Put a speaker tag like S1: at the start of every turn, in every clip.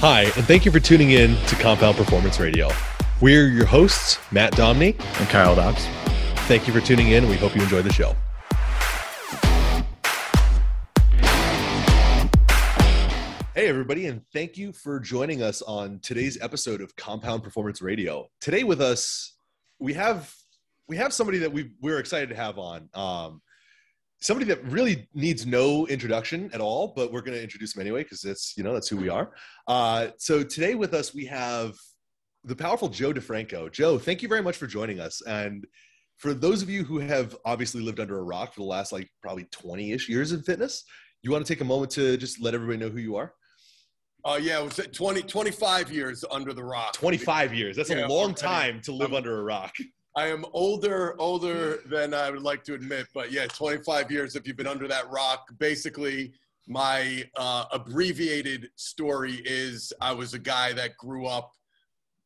S1: Hi, and thank you for tuning in to Compound Performance Radio. We're your hosts, Matt Domney
S2: and Kyle Dobbs.
S1: Thank you for tuning in. We hope you enjoy the show. Hey, everybody, and thank you for joining us on today's episode of Compound Performance Radio. Today, with us, we have we have somebody that we we're excited to have on. Um, somebody that really needs no introduction at all, but we're going to introduce him anyway because it's you know that's who we are. Uh, so today with us we have the powerful Joe DeFranco. Joe, thank you very much for joining us. And for those of you who have obviously lived under a rock for the last like probably 20-ish years in fitness, you want to take a moment to just let everybody know who you are?
S3: Oh, uh, yeah, it was 20, 25 years under the rock.
S1: 25 years. That's yeah, a long time to live I'm, under a rock.
S3: I am older, older than I would like to admit, but yeah, 25 years if you've been under that rock. Basically, my uh, abbreviated story is I was a guy that grew up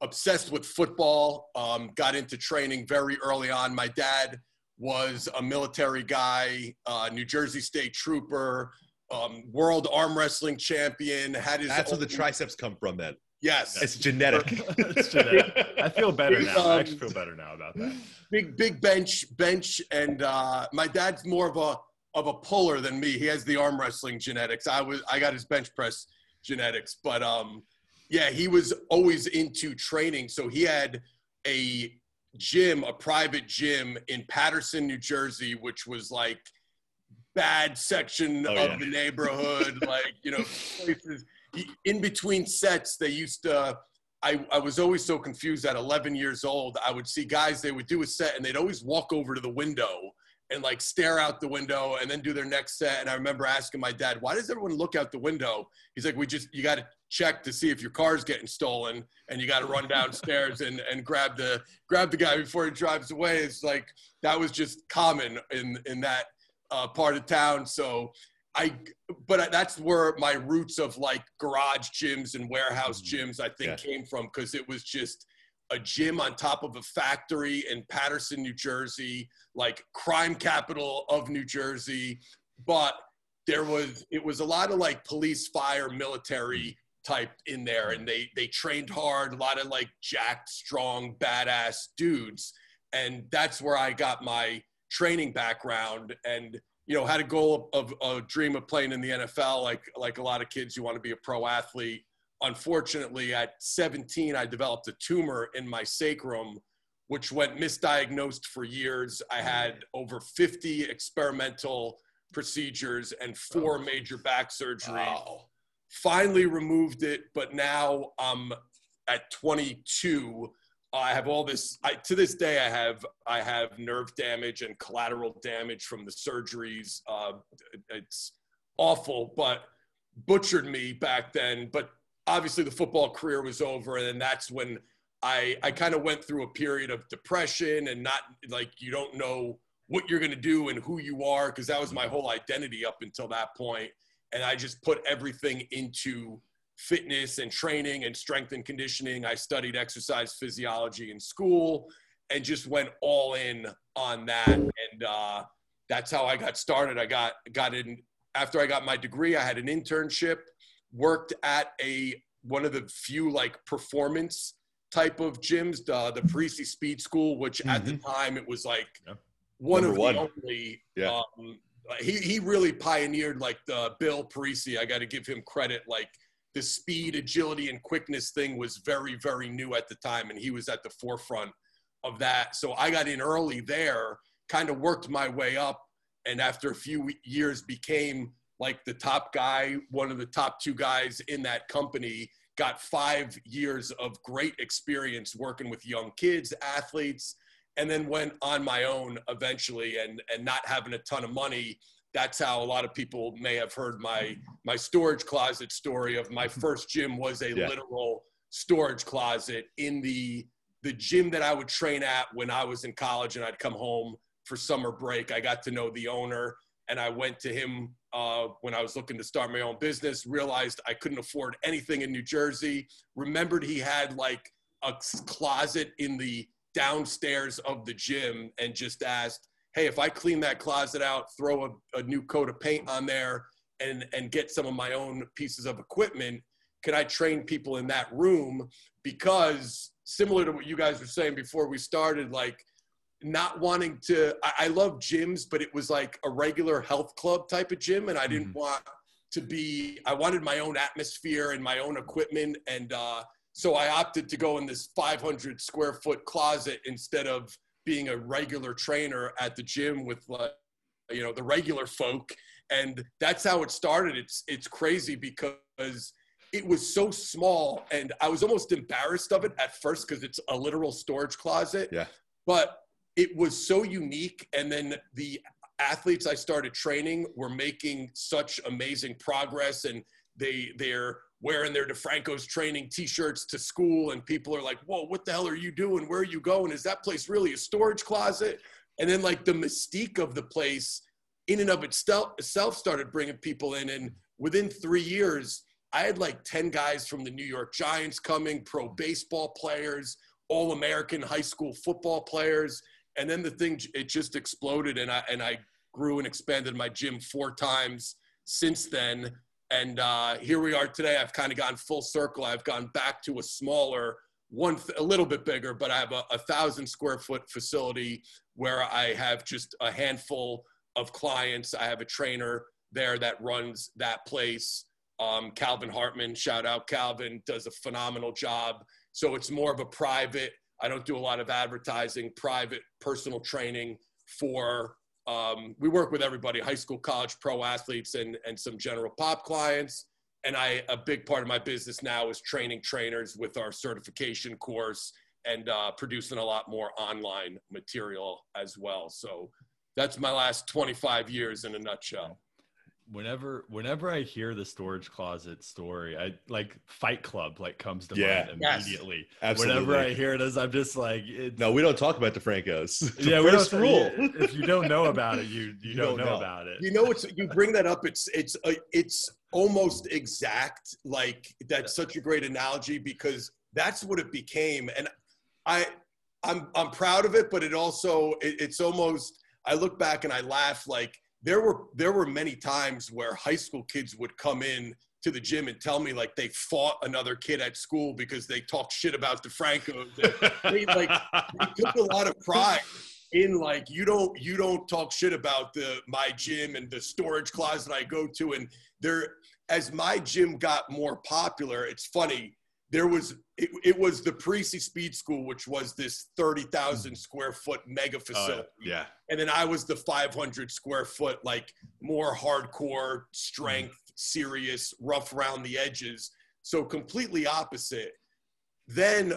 S3: obsessed with football, um, got into training very early on. My dad was a military guy, uh, New Jersey State Trooper, um, world arm wrestling champion. Had his
S1: that's own... where the triceps come from. Then
S3: yes,
S1: it's genetic.
S2: it's genetic. I feel better now. Um, I actually feel better now about that.
S3: Big big bench bench, and uh, my dad's more of a of a puller than me. He has the arm wrestling genetics. I was I got his bench press genetics, but um, yeah, he was always into training. So he had a gym, a private gym in Paterson, New Jersey, which was like bad section oh, of yeah. the neighborhood, like you know, places in between sets. They used to. I, I was always so confused at 11 years old. I would see guys, they would do a set and they'd always walk over to the window and like stare out the window and then do their next set. And I remember asking my dad, why does everyone look out the window? He's like, we just, you got to check to see if your car's getting stolen and you got to run downstairs and, and grab the, grab the guy before he drives away. It's like, that was just common in, in that uh, part of town. So I, but that's where my roots of like garage gyms and warehouse mm-hmm. gyms, I think, yeah. came from because it was just a gym on top of a factory in Paterson, New Jersey, like crime capital of New Jersey. But there was, it was a lot of like police, fire, military type in there, and they they trained hard. A lot of like jacked, strong, badass dudes, and that's where I got my training background and you know had a goal of, of, a dream of playing in the NFL like like a lot of kids you want to be a pro athlete unfortunately at 17 I developed a tumor in my sacrum which went misdiagnosed for years I mm. had over 50 experimental procedures and four oh. major back surgeries oh. finally removed it but now I'm at 22 I have all this. I, to this day, I have I have nerve damage and collateral damage from the surgeries. Uh, it's awful, but butchered me back then. But obviously, the football career was over, and that's when I I kind of went through a period of depression and not like you don't know what you're going to do and who you are because that was my whole identity up until that point, and I just put everything into fitness and training and strength and conditioning. I studied exercise physiology in school and just went all in on that. And uh, that's how I got started. I got got in after I got my degree. I had an internship, worked at a one of the few like performance type of gyms, the the Parisi Speed School, which mm-hmm. at the mm-hmm. time it was like yeah. one Number of the only. Yeah. Um, he he really pioneered like the Bill Parisi. I got to give him credit. Like the speed, agility, and quickness thing was very, very new at the time, and he was at the forefront of that. So I got in early there, kind of worked my way up, and after a few years became like the top guy, one of the top two guys in that company. Got five years of great experience working with young kids, athletes, and then went on my own eventually and and not having a ton of money that's how a lot of people may have heard my my storage closet story of my first gym was a yeah. literal storage closet in the the gym that I would train at when I was in college and I'd come home for summer break. I got to know the owner and I went to him uh, when I was looking to start my own business, realized I couldn't afford anything in New Jersey, remembered he had like a closet in the downstairs of the gym and just asked, hey, if I clean that closet out, throw a, a new coat of paint on there, and and get some of my own pieces of equipment, can I train people in that room? Because similar to what you guys were saying before we started, like not wanting to, I, I love gyms, but it was like a regular health club type of gym. And I didn't
S1: Mhm.
S3: want to be, I wanted my own atmosphere and my own equipment. And uh, so I opted to go in this 500 square foot closet instead of being a regular trainer at the gym with like, you know, the regular folk. And that's how it started. It's, it's crazy because it was so small and I was almost embarrassed of it at first because it's a literal storage closet.
S1: Yeah.
S3: But it was so unique. And then the athletes I started training were making such amazing progress and they they're wearing their DeFranco's training t-shirts to school and people are like, whoa, what the hell are you doing? Where are you going? Is that place really a storage closet? And then like the mystique of the place in and of itself started bringing people in. And within three years, I had like 10 guys from the New York Giants coming, pro baseball players, all American high school football players. And then the thing, it just exploded. And I, and I grew and expanded my gym four times since then. And uh, here we are today. I've kind of gone full circle. I've gone back to a smaller, one a little bit bigger, but I have a, a thousand square foot facility where I have just a handful of clients. I have a trainer there that runs that place. Um, Calvin Hartman, shout out Calvin, does a phenomenal job. So it's more of a private. I don't do a lot of advertising, private personal training for. Um, we work with everybody, high school, college, pro athletes, and and some general pop clients. And I, a big part of my business now is training trainers with our certification course and uh, producing a lot more online material as well. So that's my last 25 years in a nutshell.
S2: Whenever whenever I hear the storage closet story, I like Fight Club like comes to
S1: Yeah.
S2: mind
S3: Yes.
S2: immediately.
S1: Absolutely.
S2: Whenever I hear this, I'm just like, it's,
S1: no, we don't talk about DeFrancos. It's the
S2: yeah, we don't-
S1: first rule.
S2: If you don't know about it, you you,
S1: You
S2: don't,
S1: don't
S2: know,
S1: know.
S2: about it.
S3: You know, it's you bring that up. It's it's uh, it's almost exact. Like that's such a great analogy because that's what it became. And I I'm I'm proud of it, but it also it, it's almost I look back and I laugh. Like there were there were many times where high school kids would come in to the gym and tell me like they fought another kid at school because they talked shit about DeFranco's. They, like they took a lot of pride in like you don't you don't talk shit about the my gym and the storage closet I go to and there as my gym got more popular it's funny there was it, it was the Parisi Speed School which was this 30,000 square foot mega
S1: Oh,
S3: facility
S1: yeah.
S3: and then I was the 500 square foot, like more hardcore, strength, serious, rough around the edges. So completely opposite. Then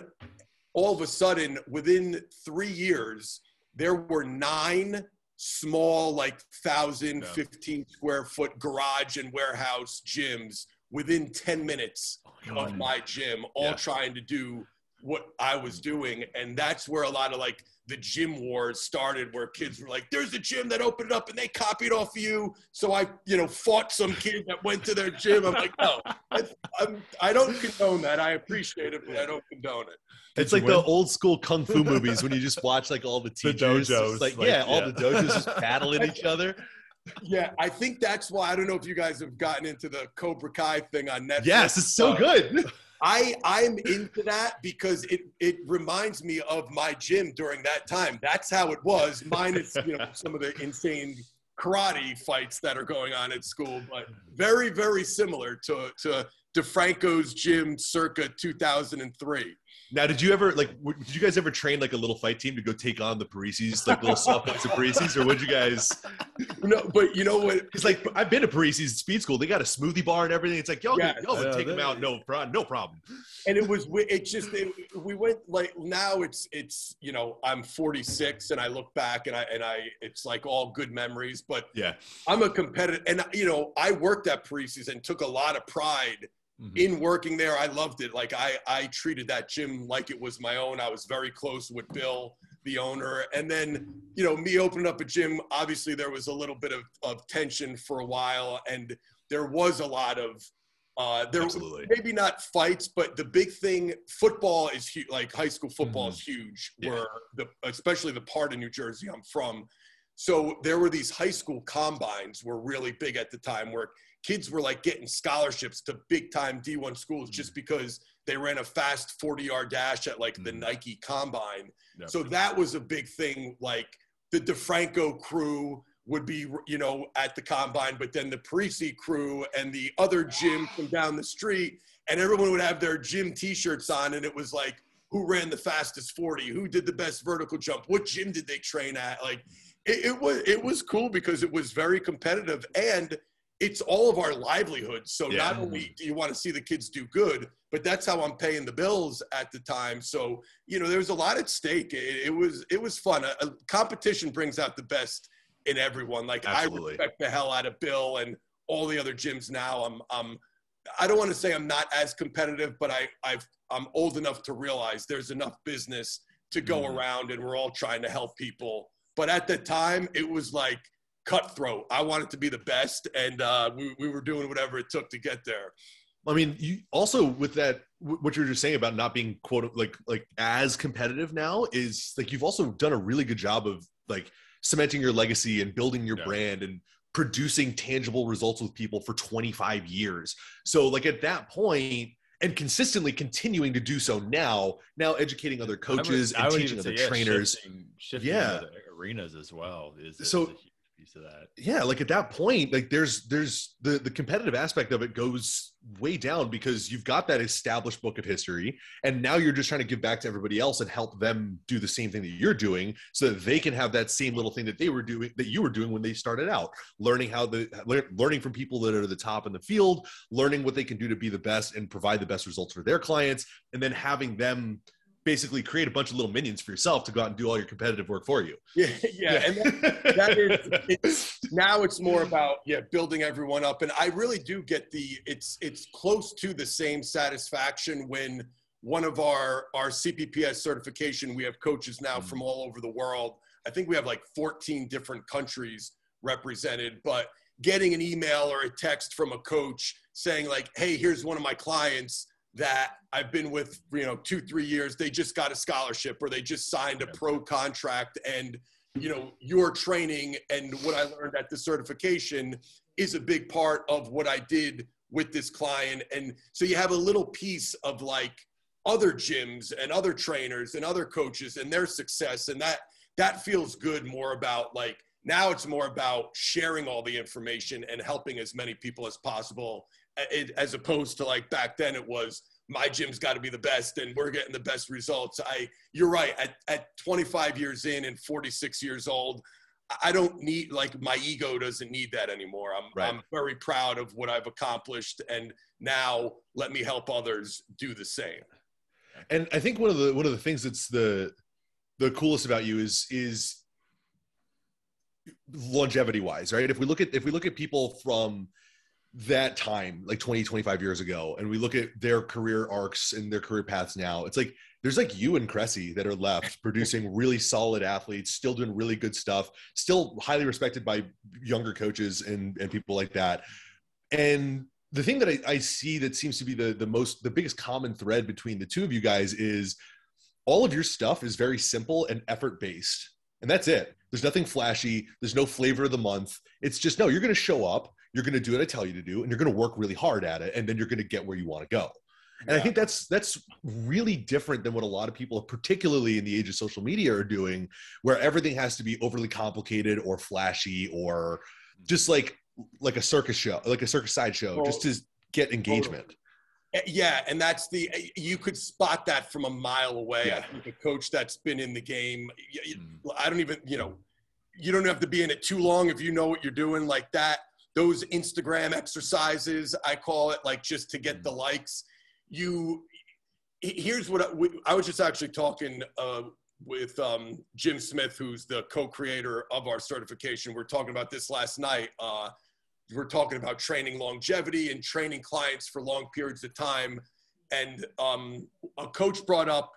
S3: all of a sudden, within three years, there were nine small, like thousand,
S2: Yeah.
S3: 15 square foot garage and warehouse gyms within 10 minutes oh of my gym, all
S1: Yeah.
S3: trying to do what I was doing. And that's where a lot of like the gym wars started, where kids were like, there's a gym that opened up and they copied off of you. So I, you know, fought some kid that went to their gym. I'm like, no, I, I'm, I don't condone that. I appreciate it, but I don't condone it.
S1: It's
S2: Did
S1: like
S2: you
S1: the old school kung fu movies when you just watch like all the
S2: The
S1: teachers, just
S2: dojos,
S1: like,
S2: like,
S1: yeah, all the dojos just battling each other.
S3: Yeah, I think that's why I don't know if you guys have gotten into the Cobra Kai thing on Netflix.
S1: Yes, it's so
S3: Uh,
S1: good.
S3: I I'm into that because it it reminds me of my gym during that time. That's how it was. Minus you know some of the insane karate fights that are going on at school, but very very similar to to DeFranco's gym circa 2003.
S1: Now, did you ever like? Did you guys ever train like a little fight team to go take on the Parisis, like little soft ones of Parisis, or would you guys?
S3: No, but you know what?
S1: Because like I've been to Parisi's speed school. They got a smoothie bar and everything. It's like y'all,
S3: Yeah.
S1: y'all would
S2: Yeah,
S1: take them out, no, pro- no problem.
S3: and it was wi- it just it, we went like now it's it's you know i'm 46 and i look back and i and i it's like all good memories but
S1: Yeah,
S3: i'm a competitor and you know i worked at Parisi's and took a lot of pride
S2: Mhm.
S3: in working there i loved it like i i treated that gym like it was my own i was very close with bill the owner and then you know me opening up a gym obviously there was a little bit of, of tension for a while and there was a lot of uh there
S1: Absolutely.
S3: maybe not fights but the big thing football is huge like high school football is huge
S1: Yeah.
S3: where the especially the part of new jersey i'm from so there were these high school combines were really big at the time where kids were like getting scholarships to big time D1 schools just
S2: Mm.
S3: because they ran a fast 40 yard dash at like the
S2: Mm.
S3: Nike combine.
S2: Yep.
S3: So that was a big thing. Like the DeFranco crew would be, you know, at the combine, but then the Parisi crew and the other gym from down the street, and everyone would have their gym T-shirts on, and it was like, who ran the fastest 40? Who did the best vertical jump? What gym did they train at? Like, it, it was it was cool because it was very competitive and it's all of our livelihood. So
S1: Yeah.
S3: not only do you want to see the kids do good, but that's how I'm paying the bills at the time. So you know, there was a lot at stake. It, it was it was fun. A, a competition brings out the best in everyone. Like
S1: Absolutely.
S3: I respect the hell out of Bill and all the other gyms now. I'm I'm I don't want to say I'm not as competitive, but I I've I'm old enough to realize there's enough business to go
S2: Mhm.
S3: around, and we're all trying to help people. But at the time, it was like cutthroat. I wanted to be the best, and uh, we, we were doing whatever it took to get there.
S1: I mean, you also with that what you're just saying about not being quote like like as competitive now is like you've also done a really good job of like cementing your legacy and building your
S2: Yeah.
S1: brand and producing tangible results with people for 25 years. So like at that point and consistently continuing to do so now, now educating other
S2: I would-
S1: coaches and teaching other
S2: say, yeah,
S1: trainers.
S2: shifting, shifting
S1: Yeah.
S2: into arenas as well is, is
S1: So-
S2: a huge piece of that.
S1: yeah like at that point like there's there's the the competitive aspect of it goes way down because you've got that established book of history and now you're just trying to give back to everybody else and help them do the same thing that you're doing so that they can have that same little thing that they were doing that you were doing when they started out learning how the learning from people that are the top in the field learning what they can do to be the best and provide the best results for their clients and then having them basically create a bunch of little minions for yourself to go out and do all your competitive work for you
S3: Yeah, yeah, and that, that is it's, now it's more about yeah building everyone up, and I really do get the it's it's close to the same satisfaction when one of our our CPPS certification we have coaches now
S1: Mhm.
S3: from all over the world. I think we have like 14 different countries represented, but getting an email or a text from a coach saying like, "Hey, here's one of my clients." That I've been with, you know, two, three years, they just got a scholarship or they just signed a pro contract and, you know, your training and what I learned at the certification is a big part of what I did with this client. And so you have a little piece of like other gyms and other trainers and other coaches and their success. And that, that feels good more about like, now it's more about sharing all the information and helping as many people as possible it, as opposed to like back then it was my gym's got to be the best and we're getting the best results i you're right at, at 25 years in and 46 years old i don't need like my ego doesn't need that anymore i'm,
S1: Right.
S3: I'm very proud of what i've accomplished and now let me help others do the same
S1: and I think one of the one of the things that's the the coolest about you is is longevity wise, right? If we look at if we look at people from that time, like 20, 25 years ago, and we look at their career arcs and their career paths now, it's like there's like you and Cressey that are left producing really solid athletes, still doing really good stuff, still highly respected by younger coaches and, and people like that. And the thing that I, I see that seems to be the the most the biggest common thread between the two of you guys is all of your stuff is very simple and effort based and that's it there's nothing flashy there's no flavor of the month it's just no you're going to show up you're going to do what i tell you to do and you're going to work really hard at it and then you're going to get where you want to go and i think that's that's really different than what a lot of people particularly in the age of social media are doing where everything has to be overly complicated or flashy or just like like a circus show like a circus sideshow just to get engagement
S3: Uh, Yeah, and that's the you could spot that from a mile away. I think a coach that's been in the game,
S2: Mm.
S3: I don't even, you know, you don't have to be in it too long if you know what you're doing like that. Those Instagram exercises, I call it, like just to get the likes. You, here's what I, we- I was just actually talking uh, with um, Jim Smith, who's the co-creator of our certification. We are talking about this last night. Uh, we're talking about training longevity and training clients for long periods of time. And um, a coach brought up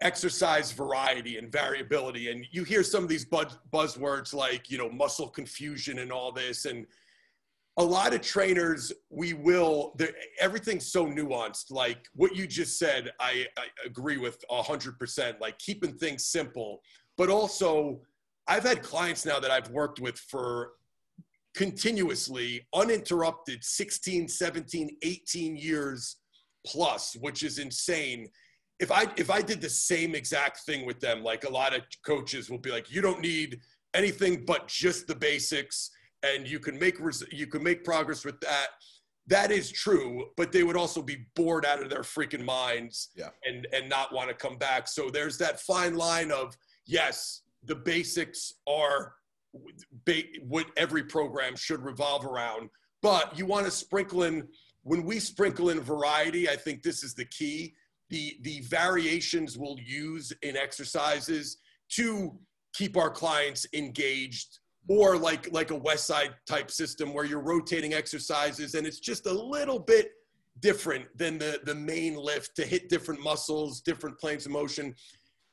S3: exercise variety and variability. And you hear some of these buzz, buzzwords like, you know, muscle confusion and all this. And a lot of trainers, we will, everything's so nuanced. Like what you just said, I, I agree with 100%, like keeping things simple. But also, I've had clients now that I've worked with for continuously, uninterrupted, 16, 17, 18 years plus, which is insane. If I if I did the same exact thing with them, like a lot of coaches will be like, you don't need anything but just the basics, and you can make res- you can make progress with that. That is true, but they would also be bored out of their freaking minds
S1: Yeah.
S3: and and not want to come back. So there's that fine line of yes, the basics are ba- what every program should revolve around, but you want to sprinkle in when we sprinkle in variety. I think this is the key. The the variations we'll use in exercises to keep our clients engaged or like like a west side type system where you're rotating exercises and it's just a little bit different than the the main lift to hit different muscles different planes of motion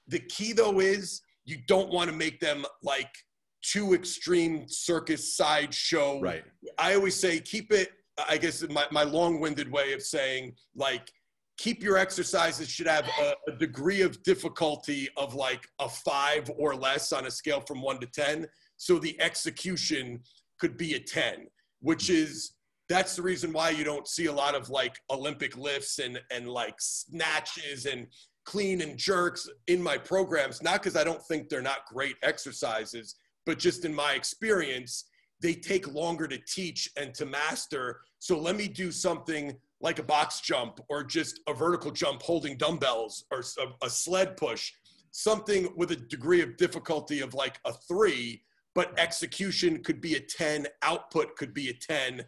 S3: the key though is you don't want to make them like too extreme circus sideshow
S1: Right.
S3: I always say keep it. I guess my, my long-winded way of saying like keep your exercises should have a, a degree of difficulty of like a five or less on a scale from one to ten. So the execution could be a ten, which is that's the reason why you don't see a lot of like Olympic lifts and and like snatches and clean and jerks in my programs. Not because I don't think they're not great exercises, but just in my experience, they take longer to teach and to master. So let me do something like a box jump or just a vertical jump holding dumbbells or a, a sled push, something with a degree of difficulty of like a three, but execution could be a 10, output could be a 10.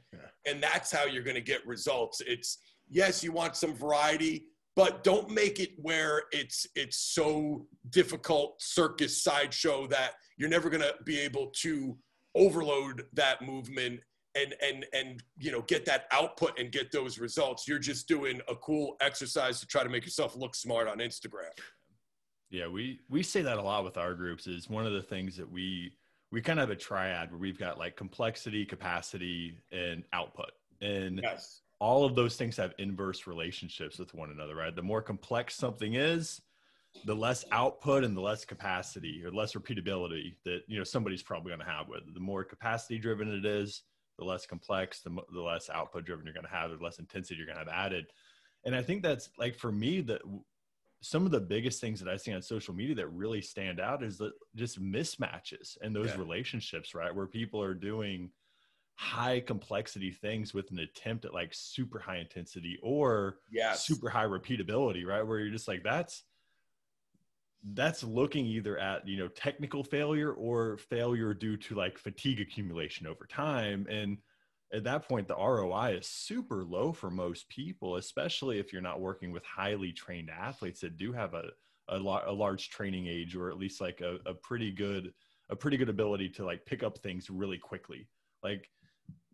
S3: And that's how you're going to get results. It's yes, you want some variety, but don't make it where it's it's so difficult circus sideshow that you're never going to be able to overload that movement and and and you know get that output and get those results you're just doing a cool exercise to try to make yourself look smart on instagram
S2: Yeah, we we say that a lot with our groups. Is one of the things that we we kind of have a triad where we've got like complexity, capacity, and output, and
S3: yes
S2: all of those things have inverse relationships with one another. Right? The more complex something is, the less output and the less capacity or less repeatability that you know somebody's probably going to have with it. The more capacity driven it is, the less complex, the, the less output driven you're going to have, the less intensity you're going to have added. And I think that's like for me that some of the biggest things that I see on social media that really stand out is that just mismatches and those
S1: Yeah.
S2: relationships, right? Where people are doing high complexity things with an attempt at like super high intensity or
S3: yes
S2: super high repeatability, right? Where you're just like, that's that's looking either at you know technical failure or failure due to like fatigue accumulation over time. And at that point the roi is super low for most people especially if you're not working with highly trained athletes that do have a a, a large training age or at least like a, a pretty good a pretty good ability to like pick up things really quickly. Like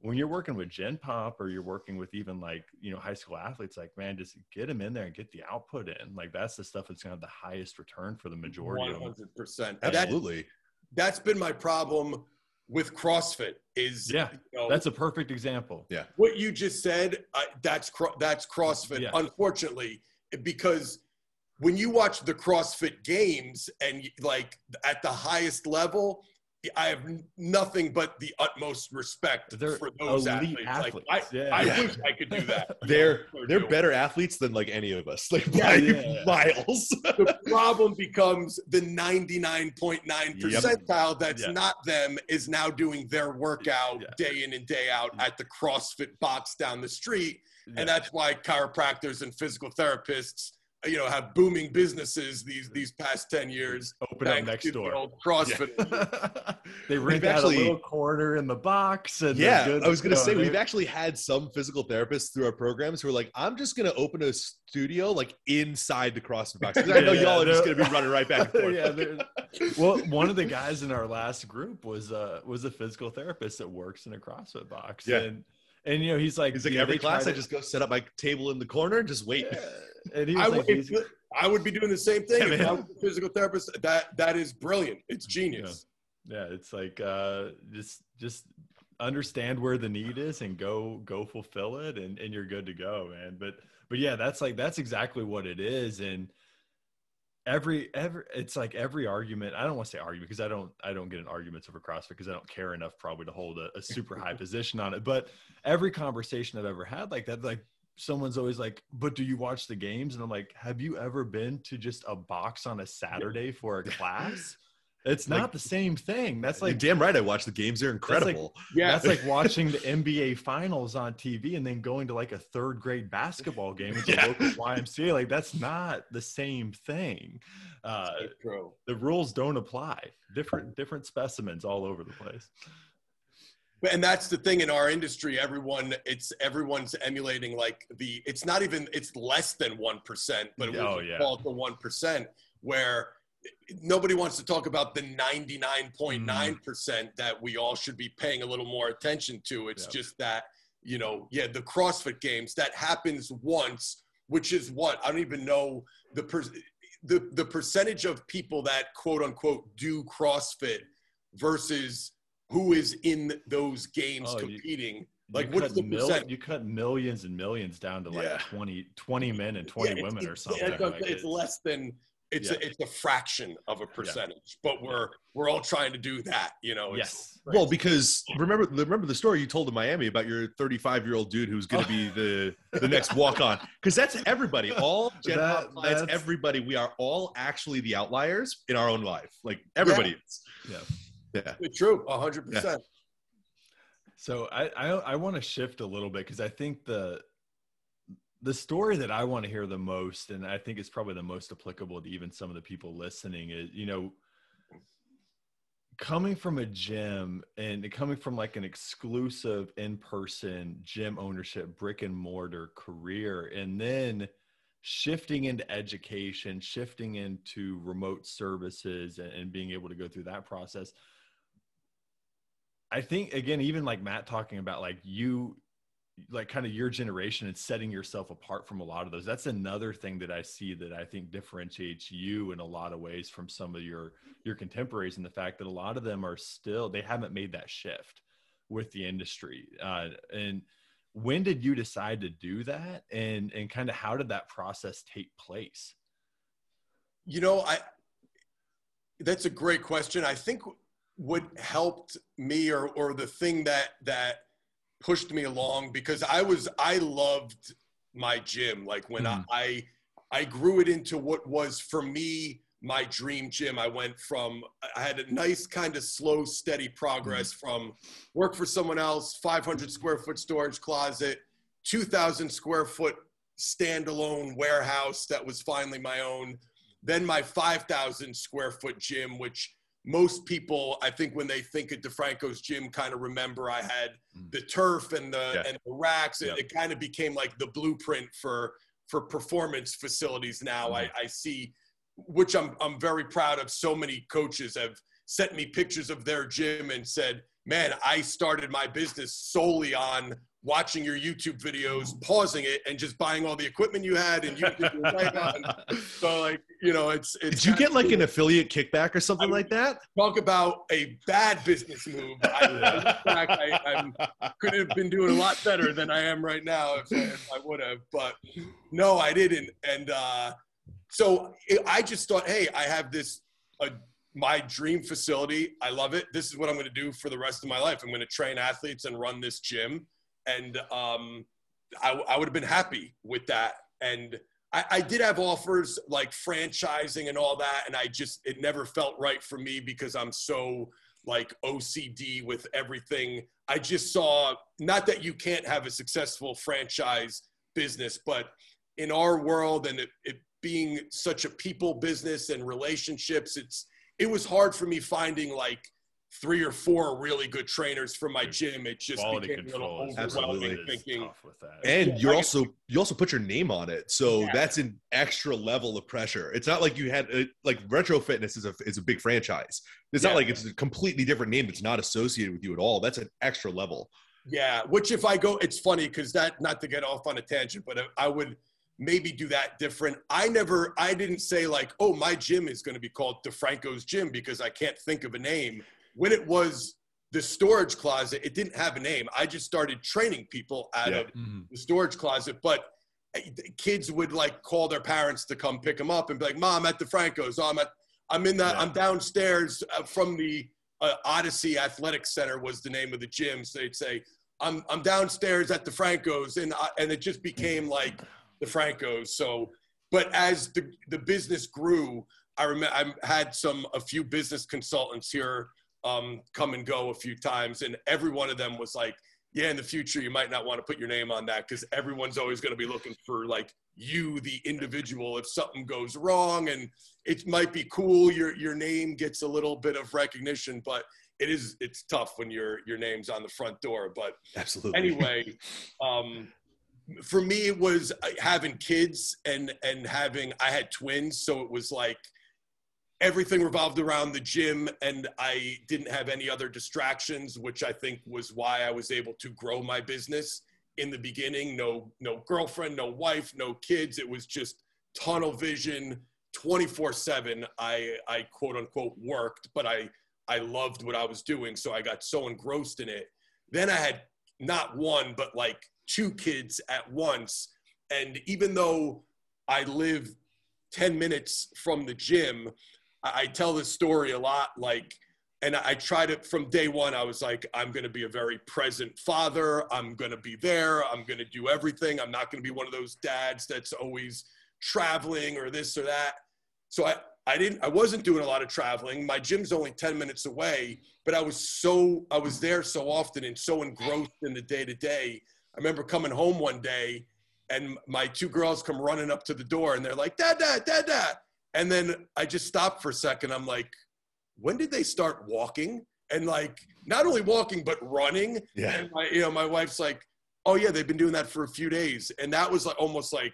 S2: when you're working with gen pop or you're working with even like you know high school athletes like man just get them in there and get the output in. Like that's the stuff that's going to have the highest return for the majority of them
S3: 100% And that,
S1: Absolutely.
S3: that's been my problem with crossfit is
S2: Yeah,
S3: you know,
S2: that's a perfect example. Yeah.
S3: What you just said uh, that's cro- that's crossfit
S2: Yeah.
S3: unfortunately because when you watch the crossfit games and like at the highest level i have nothing but the utmost respect
S2: They're
S3: for those
S2: elite
S3: athletes,
S2: athletes,
S3: like i,
S2: yeah.
S3: I
S1: Yeah.
S3: wish i could do that
S1: They're
S3: They're
S1: they're
S3: doing.
S1: better athletes than like any of us. Like
S3: Yeah,
S1: by
S2: yeah.
S1: miles.
S3: the problem becomes the 99.9
S1: Yep.
S3: percentile that's
S2: Yeah.
S3: not them is now doing their workout
S2: Yeah.
S3: day in and day out mm-hmm. at the CrossFit box down the street.
S2: Yeah.
S3: And that's why chiropractors and physical therapists, you know, have booming businesses these these past 10 years.
S2: open up next
S3: to the
S2: door
S3: old CrossFit.
S2: they rent out
S1: actually-
S2: a little corner in the box and
S1: Yeah,
S2: good
S1: I was gonna
S2: go.
S1: say we've
S2: They're-
S1: actually had some physical therapists through our programs who are like, I'm just gonna open a studio like inside the CrossFit box. 'Cause I know
S2: Yeah,
S1: y'all are just gonna be running right back and forth.
S2: yeah, well, one of the guys in our last group was uh was a physical therapist that works in a CrossFit box.
S1: Yeah.
S2: And and you know, he's like
S1: He's like every
S2: they try
S1: class, I just go set up my table in the corner and just wait.
S2: Yeah. And he
S3: I
S2: was
S3: would,
S2: like, he's-
S3: I would be doing the same thing
S2: Yeah,
S3: if I was a physical therapist. That that is brilliant. It's genius.
S2: yeah, it's like uh just just understand where the need is and go go fulfill it and and you're good to go, man. But but yeah, that's like that's exactly what it is. And every every it's like every argument i don't want to say argument because i don't i don't get in arguments over crossfit because i don't care enough probably to hold a, a super high position on it but every conversation i've ever had like that like someone's always like but do you watch the games and i'm like have you ever been to just a box on a saturday for a class it's not
S1: Like-
S2: the same thing that's
S1: Like,
S2: like
S1: damn right, I watch the games. They're incredible.
S3: Yeah.
S2: that's like watching the NBA finals on TV and then going to like a third grade basketball game at the
S1: Yeah.
S2: local YMCA. Like that's not the same thing. Uh, the rules don't apply. Different different specimens all over the place.
S3: And that's the thing in our industry everyone it's everyone's emulating like the it's not even it's less than 1% but we
S2: Oh, yeah.
S3: it the 1% where nobody wants to talk about the 99.9% mm. that we all should be paying a little more attention to it's
S2: Yep.
S3: just that you know yeah the crossfit games that happens once which is what i don't even know the per- the, the percentage of people that quote unquote do crossfit versus who is in those games
S2: Oh,
S3: competing.
S2: You
S3: Like, what's the
S2: mil-
S3: percent?
S2: You cut millions and millions down to like
S1: Yeah.
S2: 20, 20 men and 20
S3: Yeah,
S2: women
S3: it's,
S2: or something.
S3: It's,
S2: Like,
S3: it's less than it's
S2: Yeah.
S3: a, it's a fraction of a percentage, but we're we're all trying to do that. You know. It's,
S2: yes.
S1: Well, because remember remember the story you told in Miami about your 35 year old dude who's going to be the the next walk on. Because that's everybody, all Gen
S2: That-
S1: Pop clients,
S2: that's-
S1: everybody. We are all actually the outliers in our own life. Like everybody is.
S2: Yeah.
S1: Yeah.
S3: It's true, a hundred percent.
S2: So I I, I want to shift a little bit because I think the the story that I want to hear the most, and I think it's probably the most applicable to even some of the people listening, is you know coming from a gym and coming from like an exclusive in-person gym ownership brick and mortar career and then shifting into education shifting into remote services and, and being able to go through that process I think again, even like Matt talking about like you, like kind of your generation and setting yourself apart from a lot of those. That's another thing that I see that I think differentiates you in a lot of ways from some of your your contemporaries, and the fact that a lot of them are still they haven't made that shift with the industry. Uh, and when did you decide to do that, and and kind of how did that process take place?
S3: You know, I that's a great question. I think what helped me or or the thing that that pushed me along because I was I loved my gym. Like when
S2: Mhm.
S3: I, I I grew it into what was for me my dream gym. I went from I had a nice kind of slow, steady progress from work for someone else, 500 square foot storage closet, 2,000 square foot standalone warehouse that was finally my own. Then my 5,000 square foot gym, which most people, I think, when they think of DeFranco's gym, kind of remember I had
S2: Mm.
S3: the turf and the
S1: Yeah.
S3: and the racks. It,
S2: Yeah.
S3: it kind of became like the blueprint for for performance facilities. Now I, I see, which I'm I'm very proud of. So many coaches have sent me pictures of their gym and said, "Man, I started my business solely on." Watching your YouTube videos, pausing it, and just buying all the equipment you had, and you did your right on. So, like, you know, it's it's.
S1: Did you get like
S3: kinda
S1: an affiliate kickback or something like that?
S3: talk about a bad business move. I, I I, I'm, could have been doing a lot better than I am right now if, I- if I would have. But no, I didn't. And uh, so it, I just thought, hey, I have this uh, my dream facility. I love it. This is what I'm going to do for the rest of my life. I'm going to train athletes and run this gym. And um, I, I would have been happy with that. And I, I did have offers like franchising and all that, and I just it never felt right for me because I'm so like OCD with everything. I just saw not that you can't have a successful franchise business, but in our world and it, it being such a people business and relationships, it's it was hard for me finding like three or four really good trainers from my gym. It just
S2: Quality
S3: became a little overwhelming
S1: Absolutely.
S3: thinking.
S2: with that.
S1: And
S3: Yeah,
S1: you're also you also put your name on it, so
S3: Yeah.
S1: that's an extra level of pressure. It's not like you had a, like Retro Fitness is a is a big franchise. It's
S3: Yeah.
S1: not like it's a completely different name that's not associated with you at all. That's an extra level.
S3: Yeah, which if I go, it's funny because that not to get off on a tangent, but uh, I would maybe do that different. I never, I didn't say like, oh, my gym is going to be called DeFranco's Gym because I can't think of a name. When it was the storage closet, it didn't have a name. I just started training people out
S1: Yeah.
S3: of
S2: Mhm.
S3: the storage closet. But kids would like call their parents to come pick them up and be like, "Mom, at DeFranco's. Oh, I'm at, I'm in the,
S2: Yeah.
S3: I'm downstairs uh, from the uh, Odyssey Athletic Center was the name of the gym. So they'd say, "I'm, I'm downstairs at DeFranco's," and I, and it just became like DeFranco's. So, but as the the business grew, I remember I had some a few business consultants here um, come and go a few times, and every one of them was like, "Yeah, in the future, you might not want to put your name on that because everyone's always going to be looking for like you, the individual, if something goes wrong, and it might be cool. Your your name gets a little bit of recognition, but it is it's tough when your your name's on the front door. But
S1: Absolutely.
S3: anyway um for me it was uh, having kids and and having i had twins so it was like everything revolved around the gym and i didn't have any other distractions which i think was why i was able to grow my business in the beginning. No no girlfriend no wife no kids. It was just tunnel vision 24 7 i i quote unquote worked but i i loved what i was doing so i got so engrossed in it. Then i had not one but like two kids at once. And even though i live 10 minutes from the gym i, tell this story a lot like and i tried it from day one i was like i'm going to be a very present father i'm going to be there i'm going to do everything i'm not going to be one of those dads that's always traveling or this or that so i I didn't I wasn't doing a lot of traveling. My gym's only 10 minutes away, but I was so I was there so often and so engrossed in the day to day. I remember coming home one day and my two girls come running up to the door and they're like, Dad, Dad, Dad, Dad. And then I just stopped for a second. I'm like, when did they start walking? And like not only walking, but running.
S1: Yeah.
S3: And my, you know, my wife's like, oh yeah, they've been doing that for a few days. And that was like almost like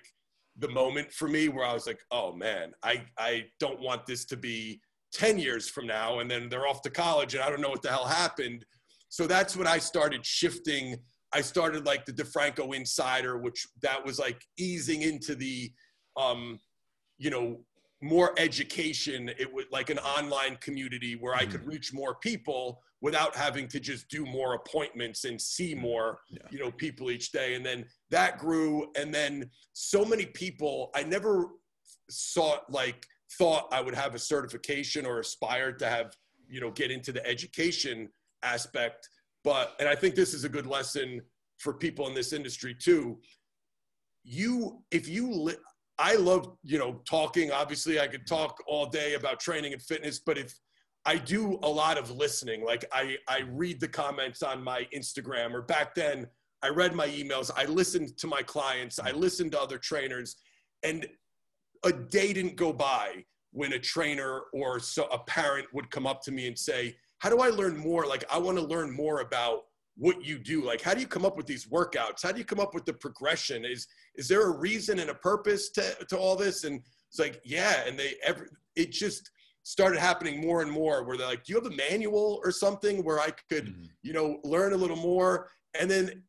S3: the moment for me where I was like, oh man, I, I don't want this to be 10 years from now. And then they're off to college and I don't know what the hell happened. So that's when I started shifting. I started like the DeFranco Insider, which that was like easing into the, um, you know, more education. It was like an online community where I could mm. reach more people without having to just do more appointments and see mm. more,
S1: Yeah.
S3: you know, people each day. And then that grew. And then so many people, I never saw like thought I would have a certification or aspired to have, you know, get into the education aspect. But, and I think this is a good lesson for people in this industry too. You, if you, li- I love, you know, talking. Obviously, I could talk all day about training and fitness, but if I do a lot of listening, like I, I read the comments on my Instagram, or back then I read my emails, I listened to my clients, I listened to other trainers, and a day didn't go by when a trainer or so a parent would come up to me and say, "How do I learn more? Like, I want to learn more about what you do. Like, how do you come up with these workouts? How do you come up with the progression? Is is there a reason and a purpose to to all this?" And it's like, yeah, and they every it just started happening more and more where they're like, "Do you have a manual or something where I could,
S2: Mhm.
S3: you know, learn a little more?" And then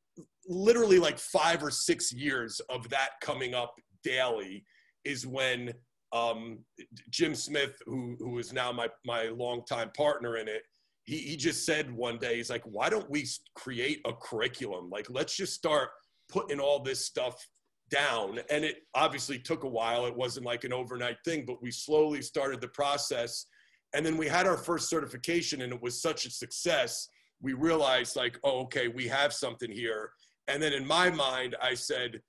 S3: literally like 5 or 6 years of that coming up daily is when um, Jim Smith, who who is now my my longtime partner in it, he he just said one day, he's like, why don't we create a curriculum? Like, let's just start putting all this stuff down. And it obviously took a while. It wasn't like an overnight thing, but we slowly started the process. And then we had our first certification, and it was such a success. We realized, like, oh, okay, we have something here. And then in my mind, I said,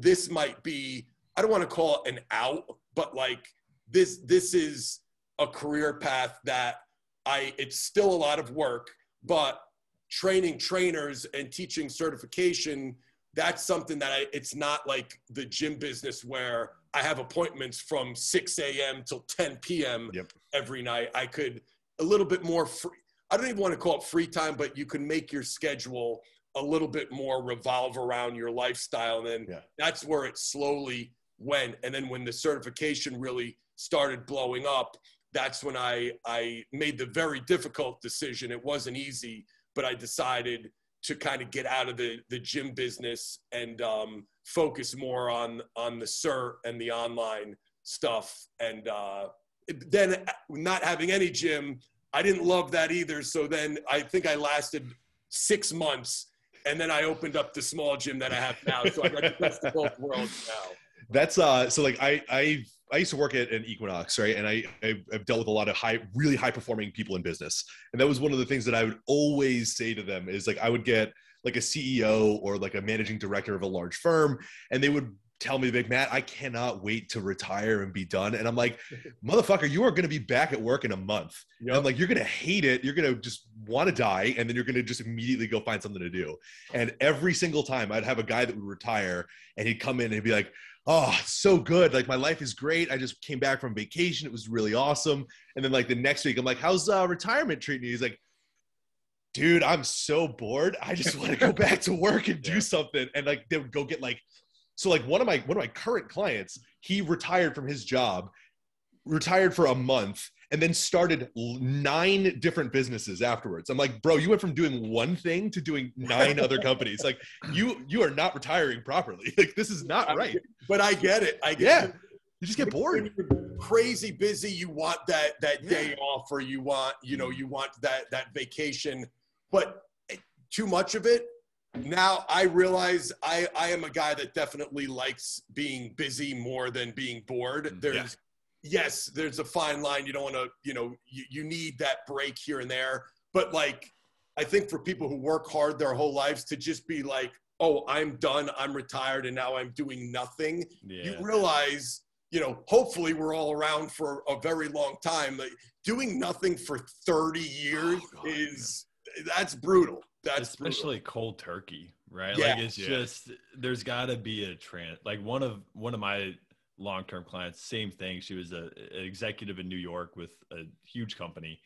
S3: this might be I don't want to call it an out, but like this this is a career path that I it's still a lot of work, but training trainers and teaching certification that's something that I, it's not like the gym business where I have appointments from 6 a.m. till 10 p.m.
S1: Yep.
S3: every night. I could a little bit more free. I don't even want to call it free time, but you can make your schedule a little bit more revolve around your lifestyle. And then
S1: Yeah.
S3: that's where it slowly went. And then when the certification really started blowing up, that's when I, I made the very difficult decision. It wasn't easy, but I decided to kind of get out of the, the gym business and um, focus more on, on the cert and the online stuff. And uh, then not having any gym, I didn't love that either. So then I think I lasted six months and then I opened up the small gym that I have now. So I got the best of both worlds now.
S1: That's uh so like I I I used to work at an Equinox, right? And I I've, I've dealt with a lot of high really high performing people in business. And that was one of the things that I would always say to them is like I would get like a CEO or like a managing director of a large firm and they would tell me like Matt, I cannot wait to retire and be done. And I'm like, motherfucker, you are going to be back at work in a month. Yep. I'm like, you're going to hate it. You're going to just want to die. And then you're going to just immediately go find something to do. And every single time I'd have a guy that would retire and he'd come in and he'd be like, oh, so good. Like my life is great. I just came back from vacation. It was really awesome. And then like the next week, I'm like, how's uh, retirement treating you? He's like, dude, I'm so bored. I just want to go back to work and do something. And like they would go get like so like one of my one of my current clients, he retired from his job, retired for a month, and then started nine different businesses afterwards. I'm like, bro, you went from doing one thing to doing nine other companies. Like you you are not retiring properly. Like this is not right.
S3: But I get it. I get
S1: yeah.
S3: it.
S1: You just get bored.
S3: crazy busy. You want that that day off, or you want you know you want that that vacation. But eh, too much of it now I realize I, I am a guy that definitely likes being busy more than being bored. Mm, there's yeah. Yes, there's a fine line. You don't want to, you know, you, you need that break here and there. But like I think for people who work hard their whole lives to just be like, oh, I'm done, I'm retired, and now I'm doing nothing, yeah. you realize, you know, hopefully we're all around for a very long time. Like doing nothing for 30 years oh, God, is that's brutal that's
S2: especially brutal. cold turkey, right? Yeah, like it's yeah. just there's got to be a trend. Like one of one of my long-term clients, same thing. She was a, an executive in New York with a huge company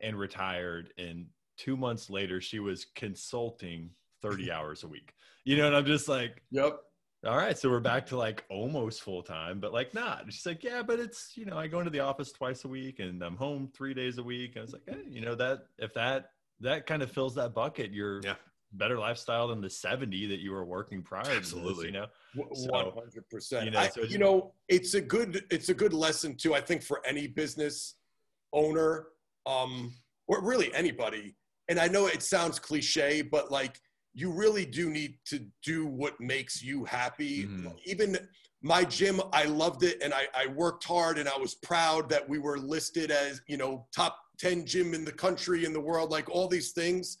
S2: and retired. And two months later, she was consulting 30 hours a week. You know, and I'm just like,
S3: yep.
S2: All right, so we're back to like almost full time, but like not. She's like, yeah, but it's you know I go into the office twice a week and I'm home three days a week. And I was like, hey, you know that if that that kind of fills that bucket. You're yeah. Better lifestyle than the 70 that you were working prior
S1: Absolutely.
S2: This, you know,
S3: 100%. You know, I, so you know, it's a good, it's a good lesson too. I think for any business owner, um, or really anybody. And I know it sounds cliche, but like you really do need to do what makes you happy. Mm-hmm. Even my gym, I loved it and I, I worked hard and I was proud that we were listed as, you know, top 10 gym in the country in the world like all these things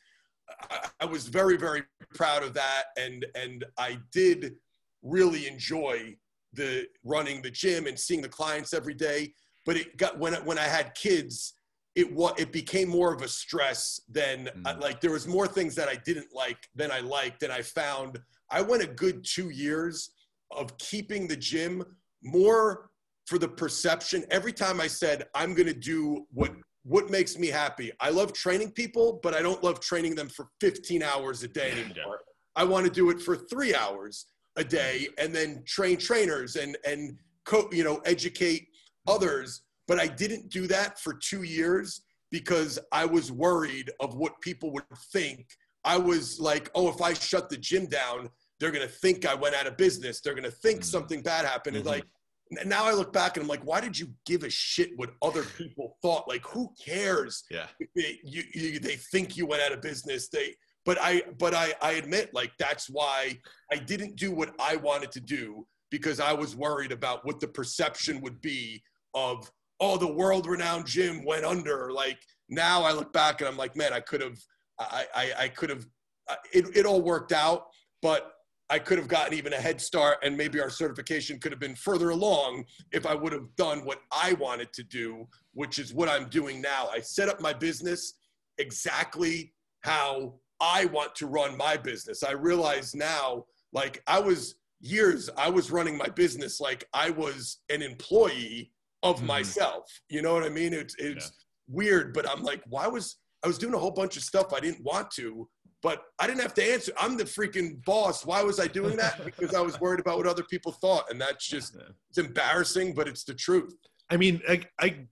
S3: I, I, was very very proud of that and and i did really enjoy the running the gym and seeing the clients every day but it got when when i had kids it was it became more of a stress than mm. like there was more things that i didn't like than i liked and i found i went a good two years of keeping the gym more for the perception every time i said i'm going to do what what makes me happy. I love training people, but I don't love training them for 15 hours a day anymore. I want to do it for three hours a day and then train trainers and and co- you know educate others. But I didn't do that for two years because I was worried of what people would think. I was like, oh, if I shut the gym down, they're gonna think I went out of business. They're gonna think mm-hmm. something bad happened. Mm-hmm. And like now I look back and I'm like, why did you give a shit what other people thought? Like, who cares?
S1: Yeah.
S3: They, you, you, they think you went out of business. They, but I, but I, I admit, like, that's why I didn't do what I wanted to do because I was worried about what the perception would be of, oh, the world renowned gym went under. Like, now I look back and I'm like, man, I could have, I, I, I could have, uh, it, it all worked out, but I could have gotten even a head start and maybe our certification could have been further along if I would have done what I wanted to do, which is what I'm doing now. I set up my business exactly how I want to run my business. I realize now, like I was years, I was running my business like I was an employee of mm-hmm. myself. You know what I mean? It's it's yeah. weird, but I'm like, why was I was doing a whole bunch of stuff I didn't want to but I didn't have to answer. I'm the freaking boss. Why was I doing that? Because I was worried about what other people thought, and that's just it's embarrassing, but it's the truth.
S1: I mean, I I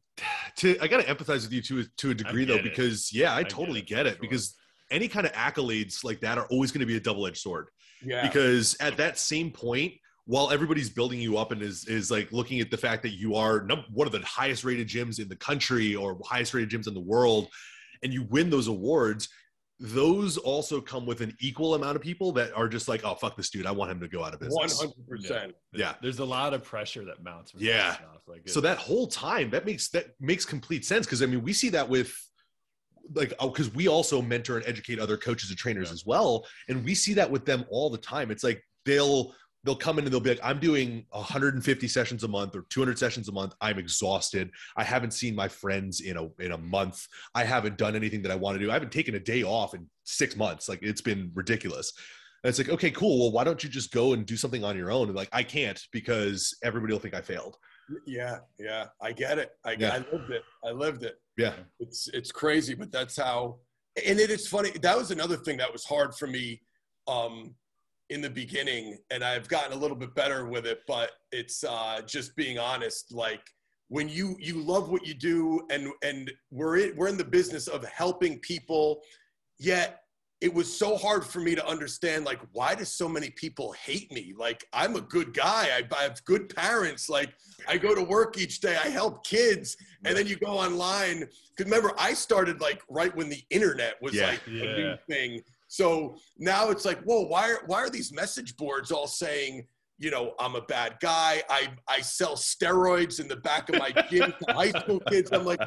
S1: to I gotta empathize with you to to a degree though, because yeah, I, I totally get it, get it sure. because any kind of accolades like that are always going to be a double edged sword.
S3: Yeah.
S1: Because at that same point, while everybody's building you up and is is like looking at the fact that you are one of the highest rated gyms in the country or highest rated gyms in the world, and you win those awards, those also come with an equal amount of people that are just like, oh fuck this dude, I want him to go out of business.
S3: hundred percent.
S1: Yeah.
S2: There's a lot of pressure that mounts. from that
S1: Yeah.
S2: Stuff. Like
S1: So that whole time, that makes that makes complete sense because I mean, we see that with like oh, because we also mentor and educate other coaches and trainers
S2: Yeah.
S1: as well, and we see that with them all the time. It's like they'll they'll come in and they'll be like, I'm doing 150 sessions a month or 200 sessions a month. I'm exhausted. I haven't seen my friends in a in a month. I haven't done anything that I want to do. I haven't taken a day off in six months. Like it's been ridiculous. And it's like, okay, cool. Well, why don't you just go and do something on your own? And like, I can't because everybody will think I failed.
S3: Yeah, yeah, I get it. I,
S1: Yeah.
S3: I lived it. I lived it.
S1: Yeah.
S3: It's it's crazy, but that's how. And it is funny. That was another thing that was hard for me um, in the beginning, and I've gotten a little bit better with it. But it's uh, just being honest. Like when you you love what you do, and and we're in, we're in the business of helping people, yet it was so hard for me to understand like why do so many people hate me like i'm a good guy i, I have good parents like i go to work each day i help kids and then you go online because remember i started like right when the internet was
S1: Yeah.
S3: like a new thing so now it's like whoa why are why are these message boards all saying you know i'm a bad guy i i sell steroids in the back of my gym to high school kids i'm like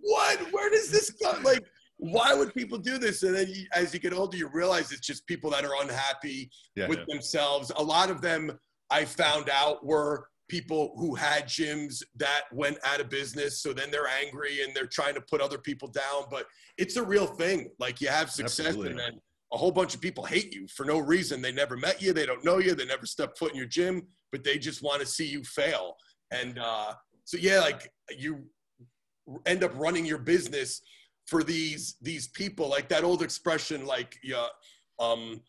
S3: what where does this come? like why would people do this? And then you, as you get older, you realize it's just people that are unhappy
S1: Yeah.
S3: with themselves. A lot of them I found out were people who had gyms that went out of business. So then they're angry and they're trying to put other people down. But it's a real thing. Like you have success
S1: Absolutely.
S3: and then a whole bunch of people hate you for no reason. They never met you. They don't know you. They never stepped foot in your gym, but they just want to see you fail. And uh, so, yeah, like you end up running your business for these these people like that old expression like yeah um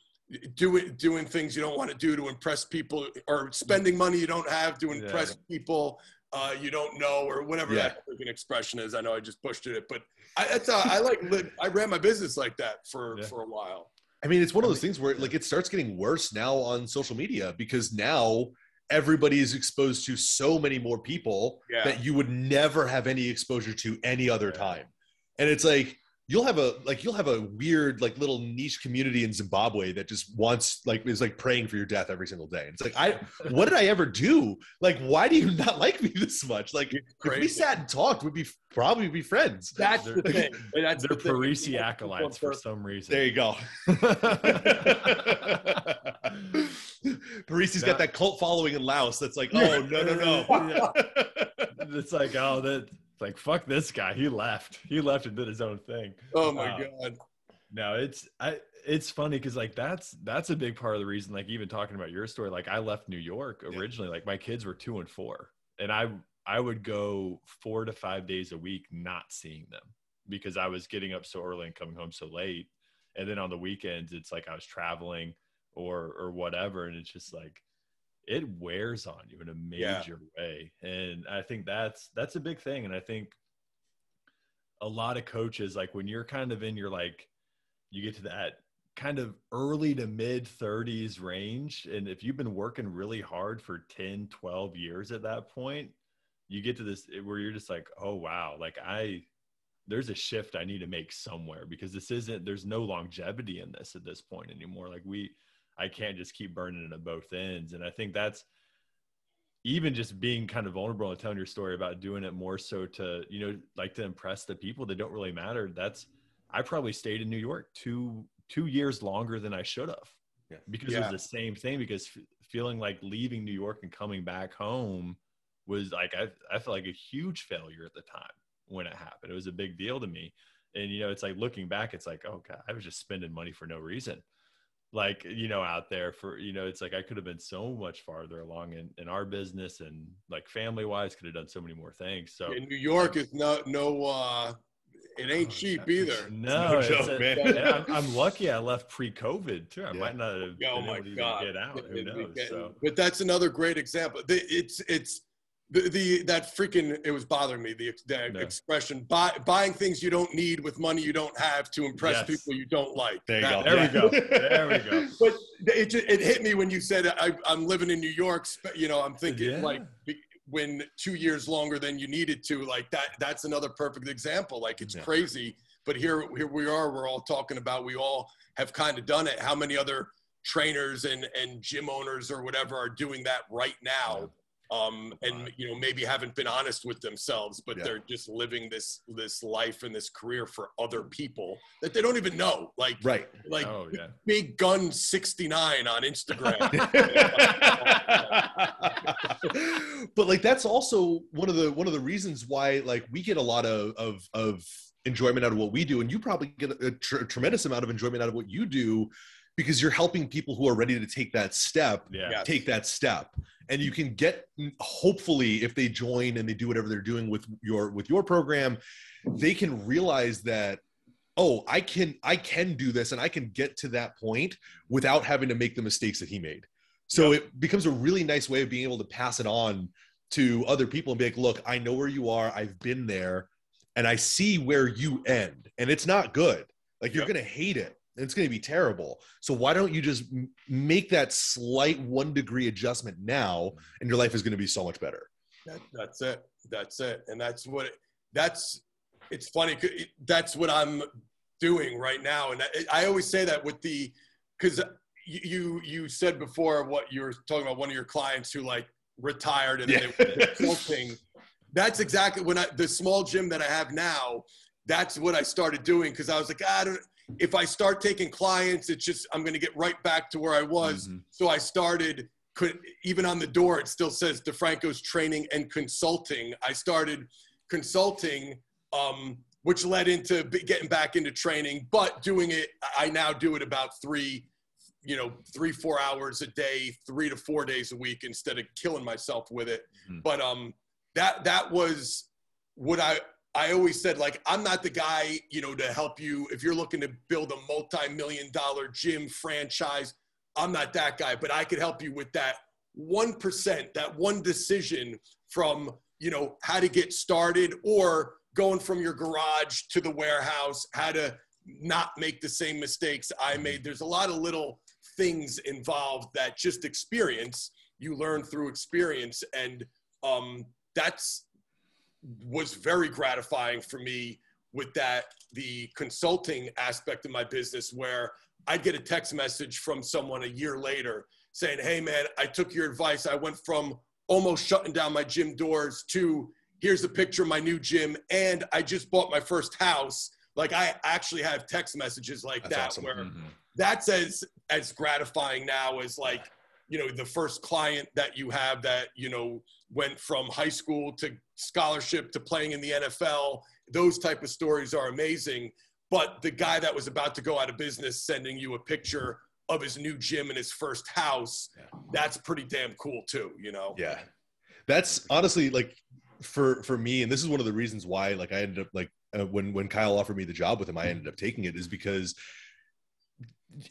S3: doing doing things you don't want to do to impress people or spending money you don't have to impress people uh, you don't know or whatever
S1: Yeah.
S3: that freaking expression is i know i just pushed it but i that's i like li- i ran my business like that for
S2: Yeah.
S3: for a while
S1: I mean, it's one of those things where like it starts getting worse now on social media because now everybody is exposed to so many more people
S3: Yeah.
S1: that you would never have any exposure to any other
S2: Yeah.
S1: time. And it's like you'll have a like you'll have a weird like little niche community in Zimbabwe that just wants like is like praying for your death every single day. And it's like I what did I ever do? Like why do you not like me this much? Like if we sat and talked, we'd be probably be friends.
S3: that's
S2: They're-
S3: the thing that's
S2: they're
S3: the thing.
S2: Parisi acolytes for some reason.
S1: There you go. Parisi's got that cult following in Laos that's like, oh no, no, no.
S2: it's like, oh, that like fuck this guy. He left. He left and did his own thing.
S3: oh my
S2: Wow.
S3: god
S2: No, it's I it's funny because like that's that's a big part of the reason. Like even talking about your story, like I left New York
S1: Yeah.
S2: originally. Like my kids were two and four, and I I would go four to five days a week not seeing them because I was getting up so early and coming home so late. And then on the weekends, it's like I was traveling or or whatever, and it's just like it wears on you in a
S3: Yeah.
S2: major way. And I think that's that's a big thing. And I think a lot of coaches, like when you're kind of in your like you get to that kind of early to mid 30s range and if you've been working really hard for 10 12 years at that point you get to this eh, where you're just like oh wow like i there's a shift i need to make somewhere because this isn't there's no longevity in this at this point anymore like we i can't just keep burning it at both ends. And i think that's even just being kind of vulnerable and telling your story about doing it more so to you know like to impress the people that don't really matter that's i probably stayed in new york two two years longer than i should have
S1: Yeah.
S2: because it was the same thing because f- feeling like leaving new york and coming back home was like i, I felt like a huge failure at the time when it happened. It was a big deal to me. And you know it's like looking back it's like oh god i was just spending money for no reason like you know out there for you know it's like i could have been so much farther along in, in our business and like family wise could have done so many more things so
S3: in new york is no no uh it ain't cheap either
S2: no,
S1: No
S2: it's
S1: joke,
S2: a-
S1: man.
S2: I'm, I'm lucky i left pre-covid too i
S1: Yeah.
S2: might not have
S3: Oh
S2: been
S3: my
S2: able to even
S3: God!
S2: get out who
S3: It- it-
S2: knows
S3: it-
S2: so
S3: But that's another great example. It's it's the, the that freaking it was bothering me the, the
S2: No.
S3: expression buy, buying things you don't need with money you don't have to impress
S2: Yes.
S3: people you don't like.
S1: There you
S3: That-
S1: go.
S2: there we go there we go
S3: But it it hit me when you said I, I'm living in New York. You know, I'm thinking
S2: Yeah.
S3: like when two years longer than you needed to. Like that. That's another perfect example. Like it's
S1: Yeah.
S3: crazy but here here we are. We're all talking about. We all have kind of done it. How many other trainers and and gym owners or whatever are doing that right now? Um, and you know maybe haven't been honest with themselves, but
S1: Yeah.
S3: they're just living this this life and this career for other people that they don't even know. Like
S1: Right.
S3: like
S2: oh yeah.
S3: Big Gun sixty nine on Instagram.
S1: but like that's also one of the one of the reasons why like we get a lot of of of enjoyment out of what we do and you probably get a, tr- tremendous amount of enjoyment out of what you do because you're helping people who are ready to take that step
S2: Yeah.
S3: Yeah.
S1: take that step. And you can get mm, hopefully if they join and they do whatever they're doing with your with your program they can realize that oh i can i can do this and i can get to that point without having to make the mistakes that he made. So it becomes a really nice way of being able to pass it on to other people and be like look i know where you are. I've been there and i see where you end. And it's not good. Like you're
S3: Yep.
S1: gonna hate it it's gonna be terrible so why don't you just m- make that slight one degree adjustment now and your life is gonna be so much better
S3: That, that's it. That's it. And that's what it, that's. It's funny. That's what I'm doing right now. And I, I always say that with the because you you said before what you were talking about one of your clients who like retired and then they consulting. That's exactly when I the small gym that I have now. That's what I started doing because I was like, "Ah, I don't. If I start taking clients, it's just I'm going to get right back to where I was.
S2: Mhm.
S3: So I started, could, even on the door, it still says DeFranco's training and consulting. I started consulting, um, which led into getting back into training, but doing it, I now do it about three, you know, three, four hours a day, three to four days a week instead of killing myself with it.
S2: Mhm.
S3: But um, that, that was what I, I always said, like, I'm not the guy, you know, to help you if you're looking to build a multi-million dollar gym franchise. I'm not that guy, but I could help you with that 1%, that one decision from, you know, how to get started or going from your garage to the warehouse, how to not make the same mistakes I made. There's a lot of little things involved that just experience, you learn through experience. And um, that's was very gratifying for me with that the consulting aspect of my business where I'd get a text message from someone a year later saying, Hey man, I took your advice. I went from almost shutting down my gym doors to here's a picture of my new gym and I just bought my first house. Like I actually have text messages like
S1: That's
S3: that
S1: awesome.
S3: where
S2: Mhm.
S3: that's as as gratifying now as like you know the first client that you have that you know went from high school to scholarship to playing in the NFL those type of stories are amazing but the guy that was about to go out of business sending you a picture of his new gym and his first house
S1: Yeah.
S3: that's pretty damn cool too you know
S1: Yeah. That's honestly like for for me and this is one of the reasons why like I ended up like uh, when when Kyle offered me the job with him I ended up taking it is because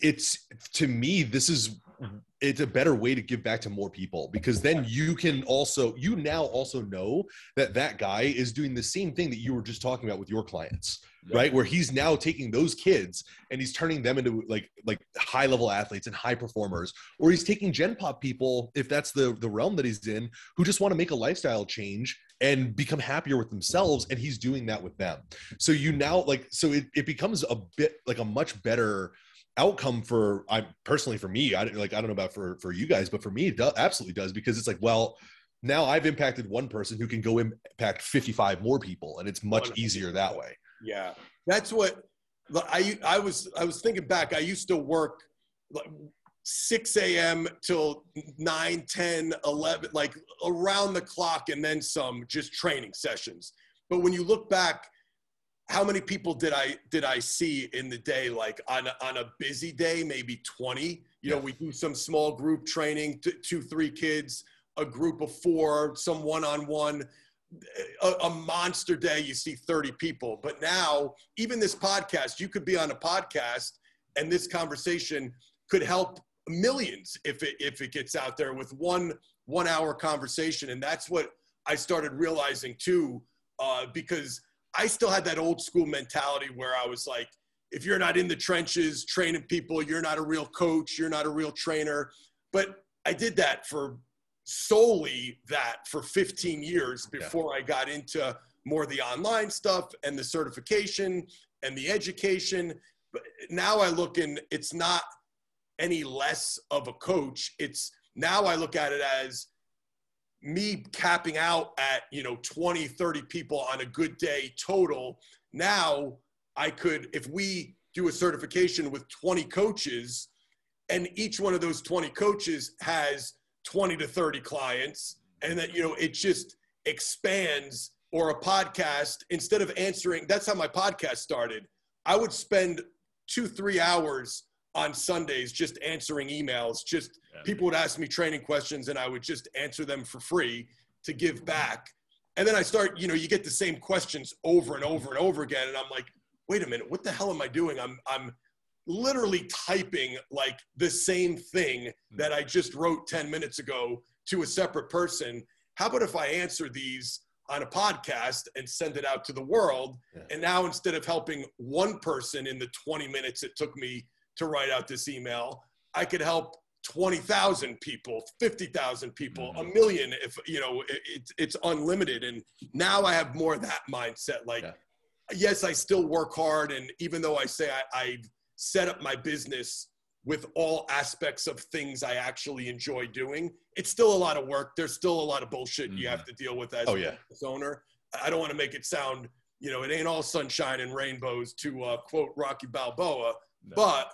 S1: it's to me this is Mm-hmm. it's a better way to give back to more people because then you can also you now also know that that guy is doing the same thing that you were just talking about with your clients
S2: Yeah.
S1: right? Where he's now taking those kids and he's turning them into like like high level athletes and high performers or he's taking gen pop people if that's the the realm that he's in who just want to make a lifestyle change and become happier with themselves and he's doing that with them. So you now like so it, it becomes a bit like a much better outcome for i personally for me i don't- like i don't know about for for you guys but for me it do, absolutely does because it's like well now i've impacted one person who can go impact 55 more people and it's much easier that way
S3: Yeah, that's what I I was I was thinking back. I used to work like 6 a.m. till 9, 10, 11, like around the clock, and then some, just training sessions. But when you look back, how many people did I did I see in the day? Like on a, on a busy day, maybe 20. You know, we do some small group training, t- two, three kids, a group of four, some one-on-one a, a monster day you see 30 people but now even this podcast you could be on a podcast and this conversation could help millions if it if it gets out there with one one hour conversation and that's what i started realizing too uh, because i still had that old school mentality where i was like if you're not in the trenches training people you're not a real coach you're not a real trainer but i did that for solely that for 15 years
S1: Yeah.
S3: before I got into more the online stuff and the certification and the education. But now I look and it's not any less of a coach. It's now I look at it as me capping out at, you know, 20, 30 people on a good day total. Now I could, if we do a certification with 20 coaches and each one of those 20 coaches has 20 to 30 clients and that, you know, it just expands or a podcast instead of answering. That's how my podcast started. I would spend two, three hours on Sundays just answering emails. Just yeah. people would ask me training questions and I would just answer them for free to give back. And then I start, you know, you get the same questions over and over and over again. And I'm like, wait a minute, what the hell am I doing? I'm, I'm literally typing like the same thing hmm. that I just wrote 10 minutes ago to a separate person. How about if I answer these on a podcast and send it out to the world? Yeah. And now instead of helping one person in the 20 minutes it took me to write out this email. I could help 20,000 people, 50,000 people, mm-hmm. a million if, you know, it, it's unlimited. And now I have more of that mindset. Like, yeah. yes, I still work hard. And even though I say I, I've set up my business with all aspects of things I actually enjoy doing, it's still a lot of work. There's still a lot of bullshit mm-hmm. you have to deal with as oh, a yeah. business owner. I don't want to make it sound, you know, it ain't all sunshine and rainbows to uh, quote Rocky Balboa, no. but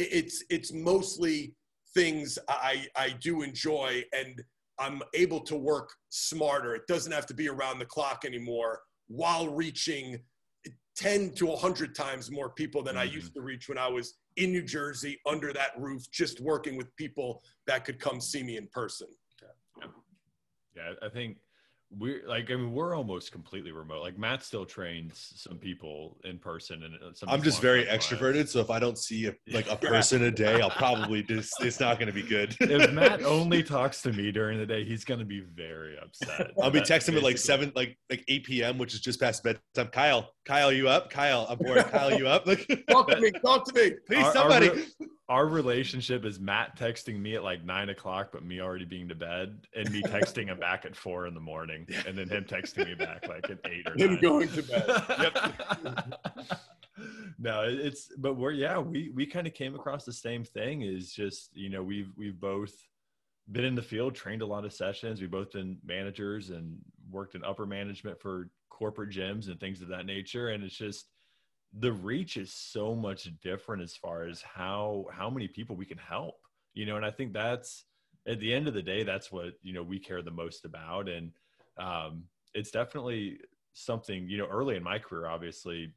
S3: it's it's mostly things I I do enjoy and I'm able to work smarter. It doesn't have to be around the clock anymore while reaching 10 to 100 times more people than mm-hmm. I used to reach when I was in New Jersey under that roof, just working with people that could come see me in person.
S2: Yeah, yeah I think we're like I mean we're almost completely remote. Like Matt still trains some people in person, and uh,
S1: I'm just very extroverted. So if I don't see a, like a person a day, I'll probably just it's not going to be good.
S2: if Matt only talks to me during the day, he's going to be very upset.
S1: I'll be texting him at like seven, like like eight p.m., which is just past bedtime. Kyle, Kyle, you up? Kyle, I'm bored. Kyle, you up?
S3: Like, talk to me. Talk to me,
S1: please, our, somebody.
S2: Our, our relationship is Matt texting me at like nine o'clock, but me already being to bed, and me texting him back at four in the morning, and then him texting me back like at eight or him
S3: nine. going to bed. yep.
S2: no, it's but we're yeah we we kind of came across the same thing. Is just you know we've we've both been in the field, trained a lot of sessions. We've both been managers and worked in upper management for corporate gyms and things of that nature, and it's just the reach is so much different as far as how how many people we can help you know and i think that's at the end of the day that's what you know we care the most about and um, it's definitely something you know early in my career obviously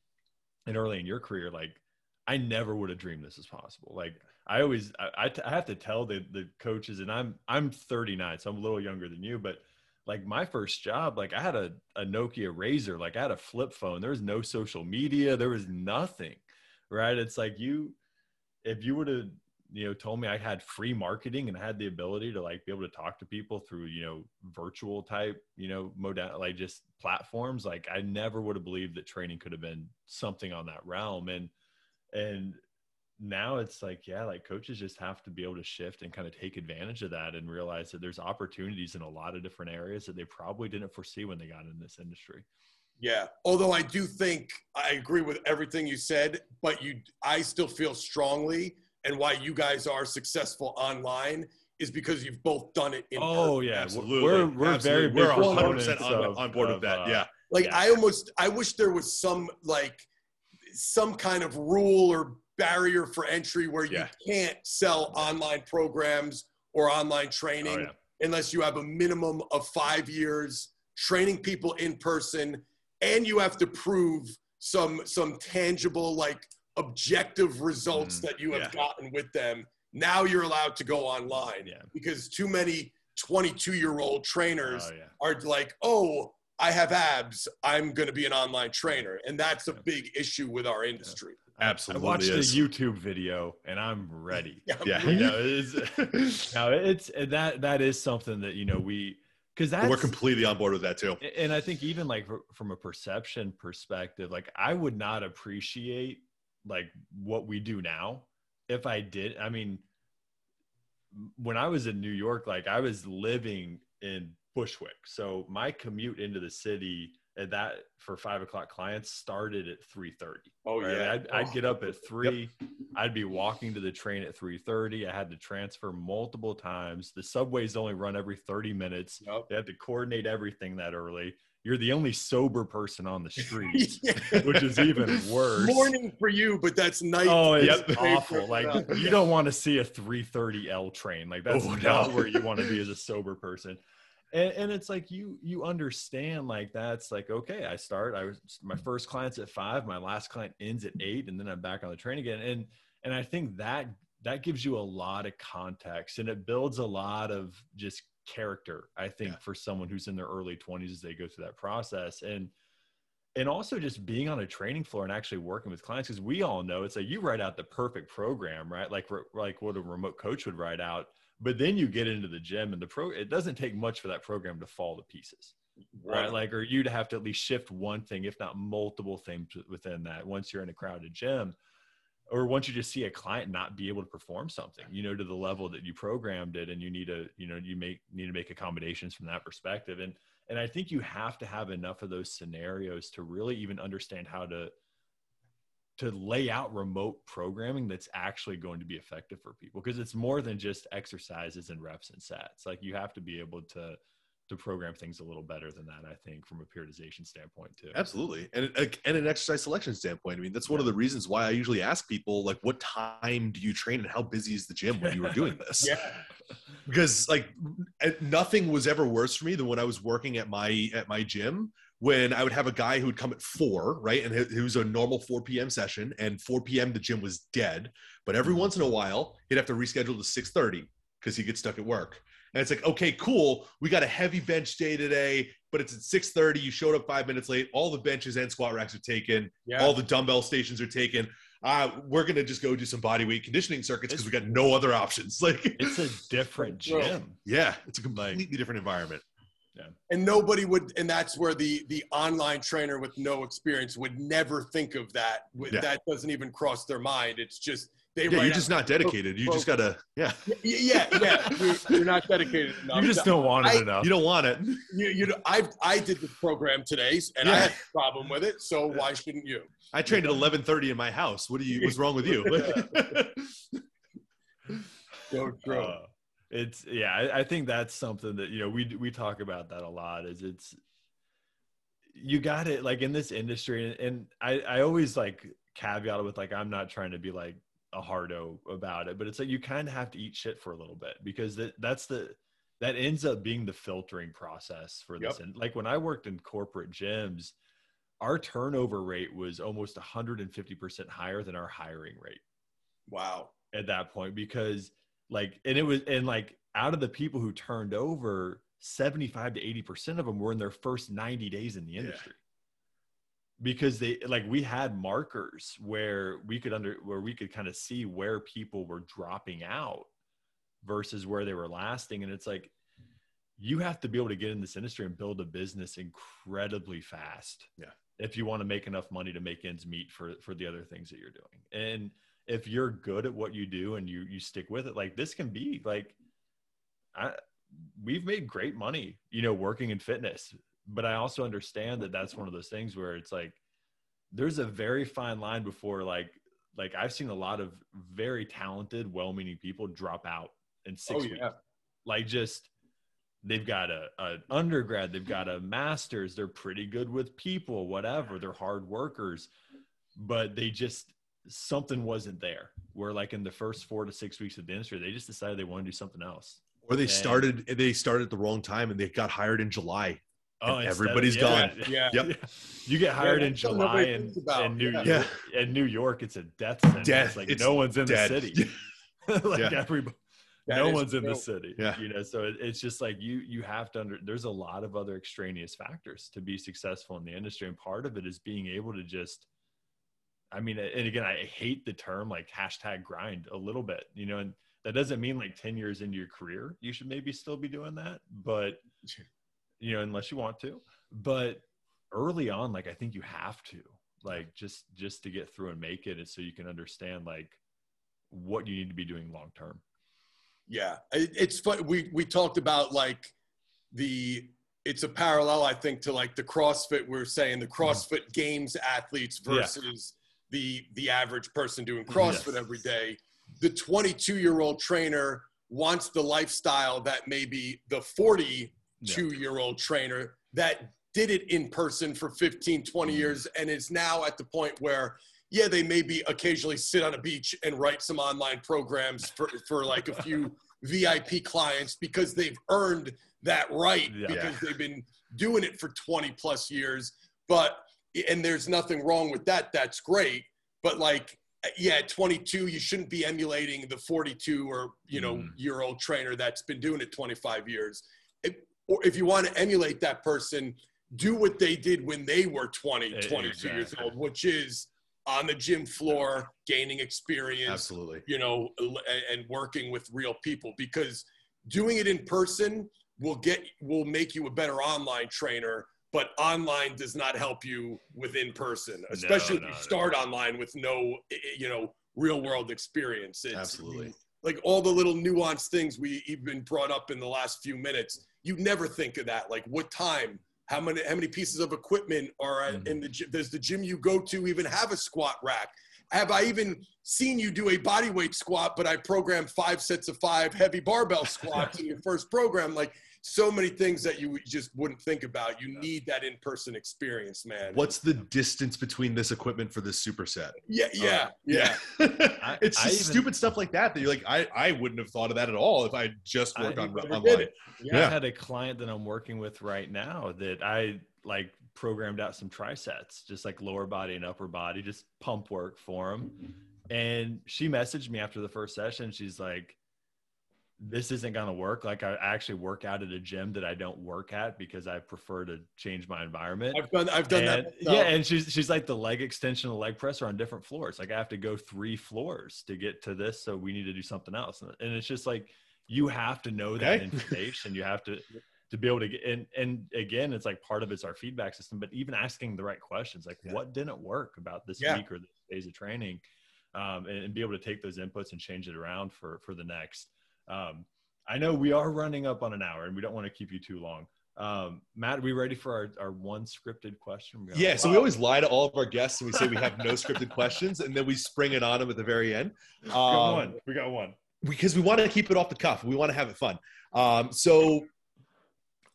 S2: and early in your career like i never would have dreamed this is possible. Like i always I, I have to tell the the coaches and i'm i'm 39 so i'm a little younger than you but like my first job, like I had a, a Nokia razor, like I had a flip phone. There was no social media, there was nothing, right? It's like you, if you would have, you know, told me I had free marketing and I had the ability to like be able to talk to people through, you know, virtual type, you know, modal, like just platforms, like I never would have believed that training could have been something on that realm. And, and now it's like yeah like coaches just have to be able to shift and kind of take advantage of that and realize that there's opportunities in a lot of different areas that they probably didn't foresee when they got in this industry
S3: yeah although i do think i agree with everything you said but you i still feel strongly and why you guys are successful online is because you've both done it in
S2: oh person. yeah absolutely we're, we're Absolutely. very
S1: we're 100% on, on, board of, with that uh, yeah
S3: like
S1: yeah.
S3: i almost i wish there was some like some kind of rule or barrier for entry where you can't sell online programs or online training oh, yeah. unless you have a minimum of five years training people in person and you have to prove some some tangible like objective results mm, that you have yeah. gotten with them. Now you're allowed to go online because too many 22 year old trainers oh, are like oh i have abs. I'm going to be an online trainer. And that's a big issue with our industry
S1: Absolutely.
S2: I watched
S1: is.
S2: the YouTube video and I'm ready.
S1: yeah.
S2: You know, it's, now it's that that is something that you know we because that
S1: we're completely on board with that too.
S2: And I think even like from a perception perspective, like I would not appreciate like what we do now if I did. I mean, when I was in New York, like I was living in Bushwick, so my commute into the city and that for five o'clock clients started at 3.30
S3: Oh
S2: right?
S3: yeah.
S2: I'd, I'd get up at oh, three. I'd be walking to the train at three thirty. I had to transfer multiple times. The subways only run every thirty minutes.
S3: Yep.
S2: They have to coordinate everything that early. You're the only sober person on the street,
S3: Yeah.
S2: which is even worse.
S3: Morning for you, but that's night.
S2: Oh, it's
S3: Yep.
S2: awful. Like you don't want to see a 330 L train. Like that's
S1: Oh,
S2: not
S1: no.
S2: where you want to be as a sober person. And, and it's like you you understand like that's like okay I start I was my mm-hmm. first client's at five my last client ends at eight and then I'm back on the train again. And and I think that that gives you a lot of context and it builds a lot of just character I think
S1: Yeah.
S2: for someone who's in their early 20s as they go through that process. And and also just being on a training floor and actually working with clients because we all know it's like you write out the perfect program right? Like like what a remote coach would write out but then you get into the gym and the pro it doesn't take much for that program to fall to pieces right? Like or you to have to at least shift one thing if not multiple things within that once you're in a crowded gym or once you just see a client not be able to perform something you know to the level that you programmed it and you need to you know you make need to make accommodations from that perspective. And and i think you have to have enough of those scenarios to really even understand how to to lay out remote programming that's actually going to be effective for people because it's more than just exercises and reps and sets like you have to be able to to program things a little better than that i think from a periodization standpoint too
S1: Absolutely, and uh, and an exercise selection standpoint. I mean, that's one of the reasons why I usually ask people like, "What time do you train, and how busy is the gym when you were doing this?"
S3: Yeah.
S1: because like nothing was ever worse for me than when I was working at my at my gym when I would have a guy who would come at four, right, and it it was a normal 4 p.m. session, and 4 p.m. the gym was dead. But every once in a while, he'd have to reschedule to 6:30 because he gets stuck at work. And it's like, okay, cool. We got a heavy bench day today, but it's at 6:30. You showed up five minutes late. All the benches and squat racks are taken.
S3: Yeah.
S1: All the dumbbell stations are taken. Uh, we're gonna just go do some body weight conditioning circuits because we got no other options. Like,
S2: it's a different gym
S1: yeah, it's a completely different environment.
S3: And nobody would and that's where the the online trainer with no experience would never think of that
S1: Yeah.
S3: that doesn't even cross their mind it's just they
S1: Yeah, you're just not dedicated. You just gotta, yeah.
S3: yeah yeah, yeah. You're, you're not dedicated enough
S2: you just don't want it
S3: I-
S2: enough
S1: You don't want it.
S3: you, you know, I I did the program today and I had a problem with it so why shouldn't you
S1: I trained at 11:30 in my house. What do you? What's wrong with you?
S3: so true
S2: Uh, it's yeah I, I think that's something that you know we we talk about that a lot is it's you got it like in this industry and, and i i always like caveat it with like i'm not trying to be like a hardo about it but it's like you kind of have to eat shit for a little bit because that that's the that ends up being the filtering process for this
S3: Yep.
S2: and like when i worked in corporate gyms our turnover rate was almost 150% higher than our hiring rate
S3: wow
S2: at that point because like and it was and like out of the people who turned over 75 to 80% of them were in their first 90 days in the
S1: Yeah.
S2: industry because they like we had markers where we could under where we could kind of see where people were dropping out versus where they were lasting and it's like you have to be able to get in this industry and build a business incredibly fast
S1: Yeah.
S2: if you want to make enough money to make ends meet for for the other things that you're doing and if you're good at what you do and you you stick with it like this can be like i we've made great money you know working in fitness but i also understand that that's one of those things where it's like there's a very fine line before like like i've seen a lot of very talented well-meaning people drop out in six
S3: oh
S2: weeks. Like just they've got a, a undergrad they've got a master's they're pretty good with people whatever they're hard workers but they just something wasn't there where like in the first four to six weeks of the industry they just decided they want to do something else
S1: Or they
S2: And-
S1: started. They started at the wrong time, and they got hired in July.
S2: oh
S1: And
S2: instead of- yeah,
S1: gone.
S3: yeah
S1: Yep.
S2: you get hired in july
S3: nobody
S2: and in new
S3: Yeah.
S2: york in new york it's a death sentence
S1: Death.
S2: like
S1: It's
S2: no one's in
S1: dead.
S2: the city like
S1: Yeah.
S2: everybody
S3: That
S2: no
S3: is
S2: one's in the city
S1: Yeah.
S2: you know so it, it's just like you you have to under there's a lot of other extraneous factors to be successful in the industry and part of it is being able to just i mean and again i hate the term like hashtag grind a little bit you know and that doesn't mean like 10 years into your career you should maybe still be doing that but you know unless you want to. But early on like i think you have to like just just to get through and make it and so you can understand like what you need to be doing long term.
S3: Yeah, it's fun. We we talked about like the it's a parallel, I think, to like the CrossFit. We're saying the mm-hmm. CrossFit Games athletes versus the the average person doing CrossFit
S2: Yes.
S3: every day. The 22 year old trainer wants the lifestyle that maybe the 42 year old trainer that did it in person for 15, 20 mm. years and is now at the point where yeah, they maybe occasionally sit on a beach and write some online programs for, for like a few VIP clients because they've earned that right
S2: Yeah.
S3: because they've been doing it for 20 plus years. But, and there's nothing wrong with that. That's great. But like, yeah, at 22, you shouldn't be emulating the 42 or, you know,
S2: Mhm.
S3: year old trainer that's been doing it 25 years. If, or if you want to emulate that person, do what they did when they were 20,
S2: E-
S3: 22 years old, which is on the gym floor, gaining experience,
S1: Absolutely.
S3: you know, and working with real people because doing it in person will get will make you a better online trainer, but online does not help you with in person, especially
S2: no,
S3: if you
S2: no.
S3: start online with no, you know, real world experience. It's,
S1: Absolutely.
S3: like all the little nuanced things we even brought up in the last few minutes you never think of that like what time how many how many pieces of equipment are
S2: Mhm.
S3: in the gym does the gym you go to even have a squat rack have i even seen you do a body weight squat but i programmed five sets of five heavy barbell squats in your first program like so many things that you just wouldn't think about. You need that in-person experience man.
S1: What's the distance between this equipment for this superset?
S3: yeah oh, yeah yeah.
S2: I-
S1: it's
S2: I even-
S1: stupid stuff like that that you're like, I, I wouldn't have thought of that at all if I just
S2: I
S1: worked on
S3: never did yeah.
S2: I had a client that I'm working with right now that I like programmed out some trisets, just like lower body and upper body, just pump work for him. Mm-hmm. And she messaged me after the first session. She's like, this isn't going to work. Like I actually work out at a gym that I don't work at because I prefer to change my environment.
S3: i've done i've done
S2: And-
S3: that
S2: yeah, and she's she's like the leg extension and the leg press are on different floors. Like I have to go three floors to get to this, so we need to do something else. And, and it's just like you have to know that
S1: Okay.
S2: information. You have to to be able to get and and again, it's like part of it's our feedback system, but even asking the right questions, like
S1: Yeah.
S2: what didn't work about this
S3: Yeah.
S2: week or this days of training, um, and, and be able to take those inputs and change it around for for the next. Um, I know we are running up on an hour, and we don't want to keep you too long. Um, Matt, are we ready for our, our one scripted question?
S1: Yeah, so we always lie to all of our guests and we say we have no scripted questions and then we spring it on them at the very end.
S2: We got
S1: Um,
S2: one. We got one.
S1: because we want to keep it off the cuff. We want to have it fun. Um, so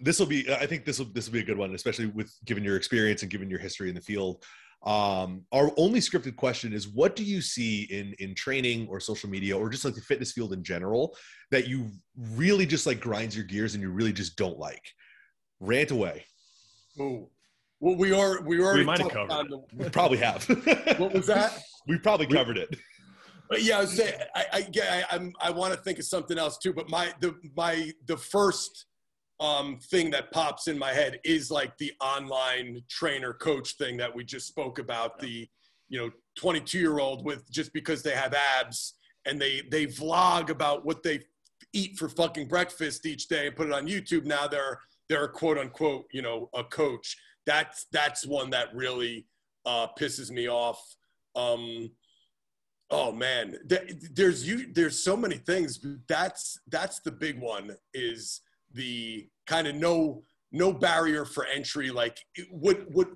S1: this will be, I think this will this will be a good one, especially with given your experience and given your history in the field. Um, our only scripted question is, what do you see in in training or social media or just like the fitness field in general that you really just like grinds your gears and you really just don't like? Rant away.
S3: Ooh. Well, we are we already
S2: might have covered
S3: on the,
S1: We probably have.
S3: what was that?
S1: we probably covered it.
S3: But yeah, I was saying, I, I, yeah, I, I'm, I want to think of something else too. But my, the, my, the first um, thing that pops in my head is like the online trainer coach thing that we just spoke about. The, you know, 22 year old with just because they have abs and they, they vlog about what they eat for fucking breakfast each day and put it on YouTube. Now they're, they're a quote unquote, you know, a coach. That's, that's one that really uh, pisses me off. Um, Oh man, there's you. There's so many things. That's that's the big one. Is the kind of no no barrier for entry. Like it- what what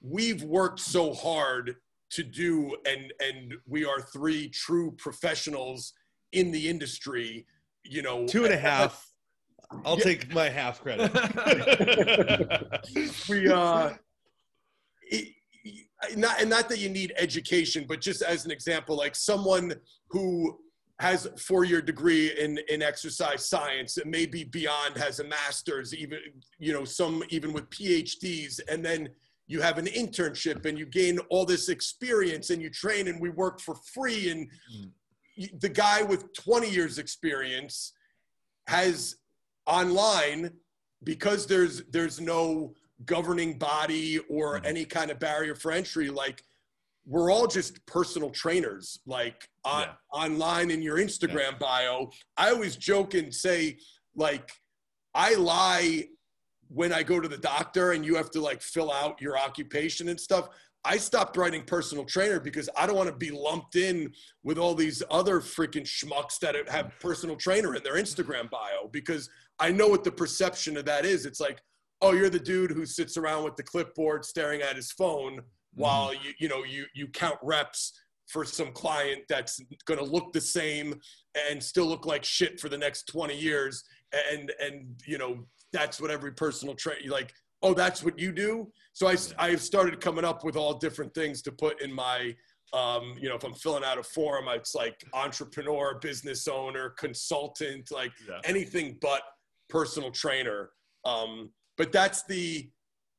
S3: we've worked so hard to do, and and we are three true professionals in the industry. You know,
S1: Two and a half. I'll
S3: Yeah.
S1: take my half credit.
S3: we uh it, not and not that you need education but just as an example like someone who has four-year degree in in exercise science and maybe beyond has a master's even you know some even with phds and then you have an internship and you gain all this experience and you train and we work for free and
S2: Mm.
S3: the guy with 20 years experience has online because there's there's no governing body or
S2: Mhm.
S3: any kind of barrier for entry like we're all just personal trainers like on,
S2: Yeah.
S3: online in your instagram bio. I always joke and say like i lie when i go to the doctor and you have to like fill out your occupation and stuff. I stopped writing personal trainer because i don't want to be lumped in with all these other freaking schmucks that have personal trainer in their instagram bio because i know what the perception of that is. It's like oh, you're the dude who sits around with the clipboard staring at his phone while you you know you you count reps for some client that's going to look the same and still look like shit for the next 20 years and and you know that's what every personal trainer like oh that's what you do so i i've started coming up with all different things to put in my um, you know, if I'm filling out a form, it's like entrepreneur, business owner, consultant, like
S2: Yeah.
S3: anything but personal trainer. Um, but that's the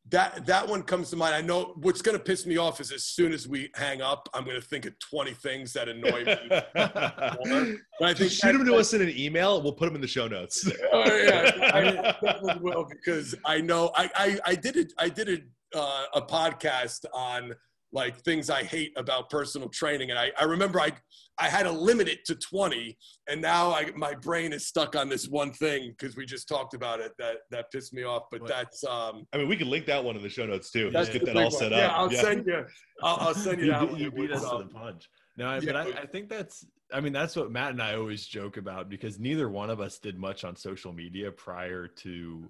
S3: that that one comes to mind. I know what's going to piss me off is as soon as we hang up, I'm going to think of 20 things that annoy me. But I think
S1: Just shoot them to us in an email. We'll put them in the show notes.
S3: Oh yeah, I will because I know I I, I did it. I did a uh, a podcast on like things I hate about personal training, and I I remember I I had to limit it to twenty, and now I my brain is stuck on this one thing because we just talked about it that that pissed me off. But
S2: What?
S3: that's um
S1: I mean, we can link that one in the show notes too.
S3: that's
S1: Just get
S3: the
S1: that
S3: big
S1: all
S3: one.
S1: set
S3: Yeah. I'll send you. I'll, I'll send you
S2: you,
S3: that
S2: beat-
S3: one.
S2: you beat us to
S3: um,
S2: the punch. No, I,
S3: yeah,
S2: but
S3: but-
S2: I, I think that's. I mean, that's what Matt and I always joke about because neither one of us did much on social media prior to.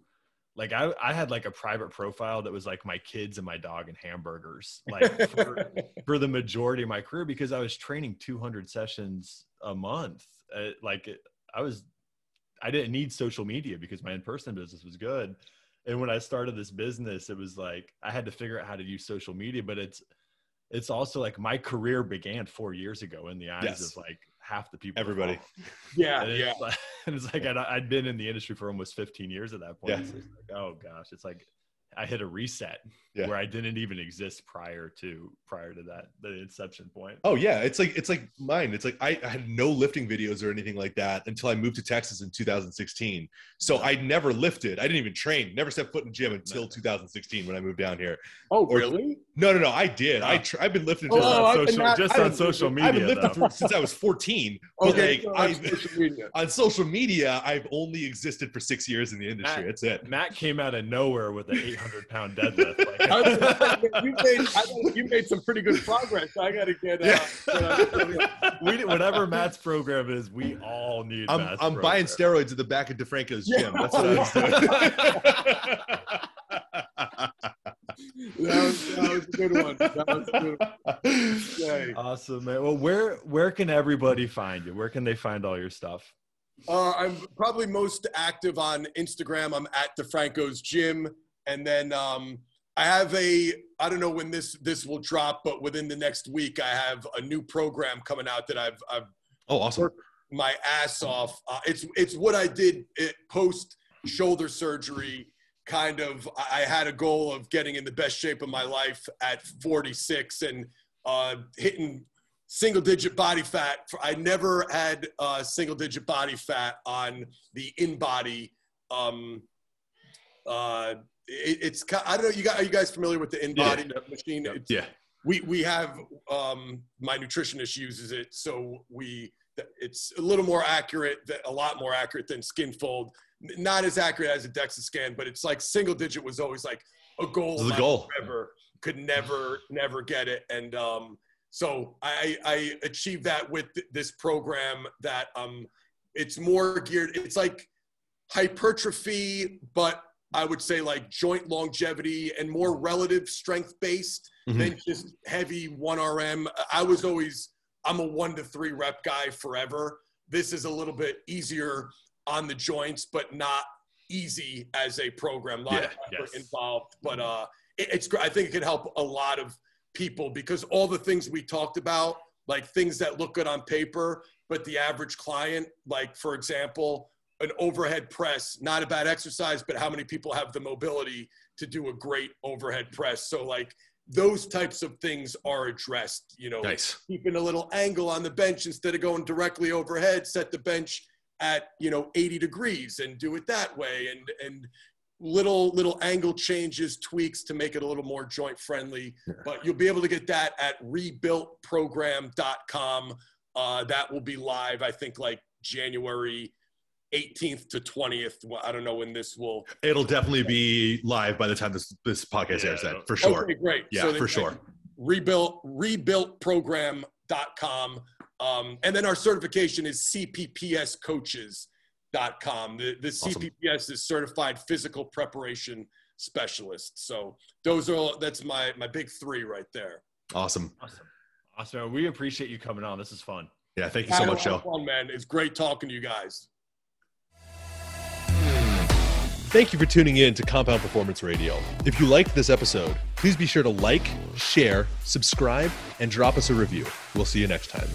S2: Like I, I had like a private profile that was like my kids and my dog and hamburgers, like for, for the majority of my career because I was training 200 sessions a month. Uh, like it, I was, I didn't need social media because my in-person business was good. And when I started this business, it was like I had to figure out how to use social media, but it's it's also like my career began four years ago in the eyes
S1: Yes.
S2: of like half the people.
S1: Everybody.
S3: yeah,
S2: And it's
S3: yeah.
S2: like, and it's like I'd, I'd been in the industry for almost 15 years at that point.
S1: Yeah.
S2: So it's like, oh gosh, it's like I hit a reset
S1: Yeah.
S2: where I didn't even exist prior to prior to that the inception point.
S1: Oh yeah, it's like it's like mine. It's like I, I had no lifting videos or anything like that until I moved to Texas in 2016. So I never lifted. I didn't even train. Never set foot in gym until 2016 when I moved down here.
S3: Oh
S1: Or-
S3: really?
S1: No, no, no. I did. I tr- I've been lifting
S3: Oh,
S1: just,
S2: Just
S3: oh,
S2: on
S3: I've
S2: social,
S3: not-
S2: just on
S3: haven't-
S2: social
S1: I've
S2: media.
S1: been lifting for, since I was 14. But
S3: Okay,
S1: like,
S3: so
S1: I,
S3: on social media.
S1: on social media, I've only existed for six years in the industry.
S2: Matt-
S1: That's it.
S2: Matt came out of nowhere with an 800 pound deadlift.
S3: I was gonna
S2: Like,
S3: you made I you made some pretty good progress. I got to get. Uh,
S1: Yeah.
S3: get
S2: we, whatever Matt's program is, we all need.
S1: I'm,
S2: Matt's
S1: I'm buying steroids at the back of DeFranco's
S3: Yeah.
S1: gym. That's what I was doing.
S3: that, was, that was a good one. That was good one. Okay.
S2: Awesome, man. Well, where where can everybody find you? Where can they find all your stuff?
S3: Uh, I'm probably most active on Instagram. I'm at DeFranco's gym, and then um, I have a. I don't know when this this will drop, but within the next week, I have a new program coming out that I've I've
S1: Oh, awesome.
S3: my ass off. Uh, it's it's what I did it, post shoulder surgery. Kind of, I I had a goal of getting in the best shape of my life at 46 and uh, hitting single digit body fat. I never had uh, single digit body fat on the InBody. Um, uh, it, it's I don't know. You got are you guys familiar with the InBody machine? It's-
S1: Yeah.
S3: we we have um, my nutritionist uses it, so we it's a little more accurate, a lot more accurate than Skinfold. Not as accurate as a DEXA scan, but it's like single digit was always like a goal.
S1: The goal.
S3: Never could never never get it, and um, so I I achieved that with this program that um it's more geared. It's like hypertrophy, but I would say like joint longevity and more relative strength based
S1: Mhm.
S3: than just heavy one RM. I was always I'm a one to three rep guy forever. This is a little bit easier on the joints, but not easy as a program. A lot
S1: Yeah,
S3: of effort
S2: yes.
S3: involved, but uh, it, it's great. I think it can help a lot of people because all the things we talked about, like things that look good on paper, but the average client, like for example, an overhead press, not a bad exercise, but how many people have the mobility to do a great overhead press? So like those types of things are addressed, you know,
S1: Nice.
S3: keeping a little angle on the bench instead of going directly overhead, set the bench at, you know, 80 degrees and do it that way. And, and little, little angle changes, tweaks to make it a little more joint friendly, but you'll be able to get that at rebuiltprogram.com. Uh, that will be live, I think like January 18th to 20th. Well, I don't know when this will.
S1: It'll definitely be live by the time this this podcast airs.
S2: Yeah.
S1: Then for sure.
S3: Okay, great.
S1: Yeah,
S3: then
S1: for
S3: guys,
S1: sure.
S3: Rebuilt, rebuiltprogram.com. Um, and then our certification is CPPS coaches. com. The, the
S1: Awesome.
S3: CPPS is certified physical preparation specialist. So those are all, that's my my big three right there.
S1: Awesome.
S2: Awesome. Awesome. We appreciate you coming on. This is fun.
S1: Yeah, thank you so much,
S3: Have
S1: Joe.
S3: fun, man. It's great talking to you guys.
S1: Thank you for tuning in to Compound Performance Radio. If you liked this episode, please be sure to like, share, subscribe, and drop us a review. We'll see you next time.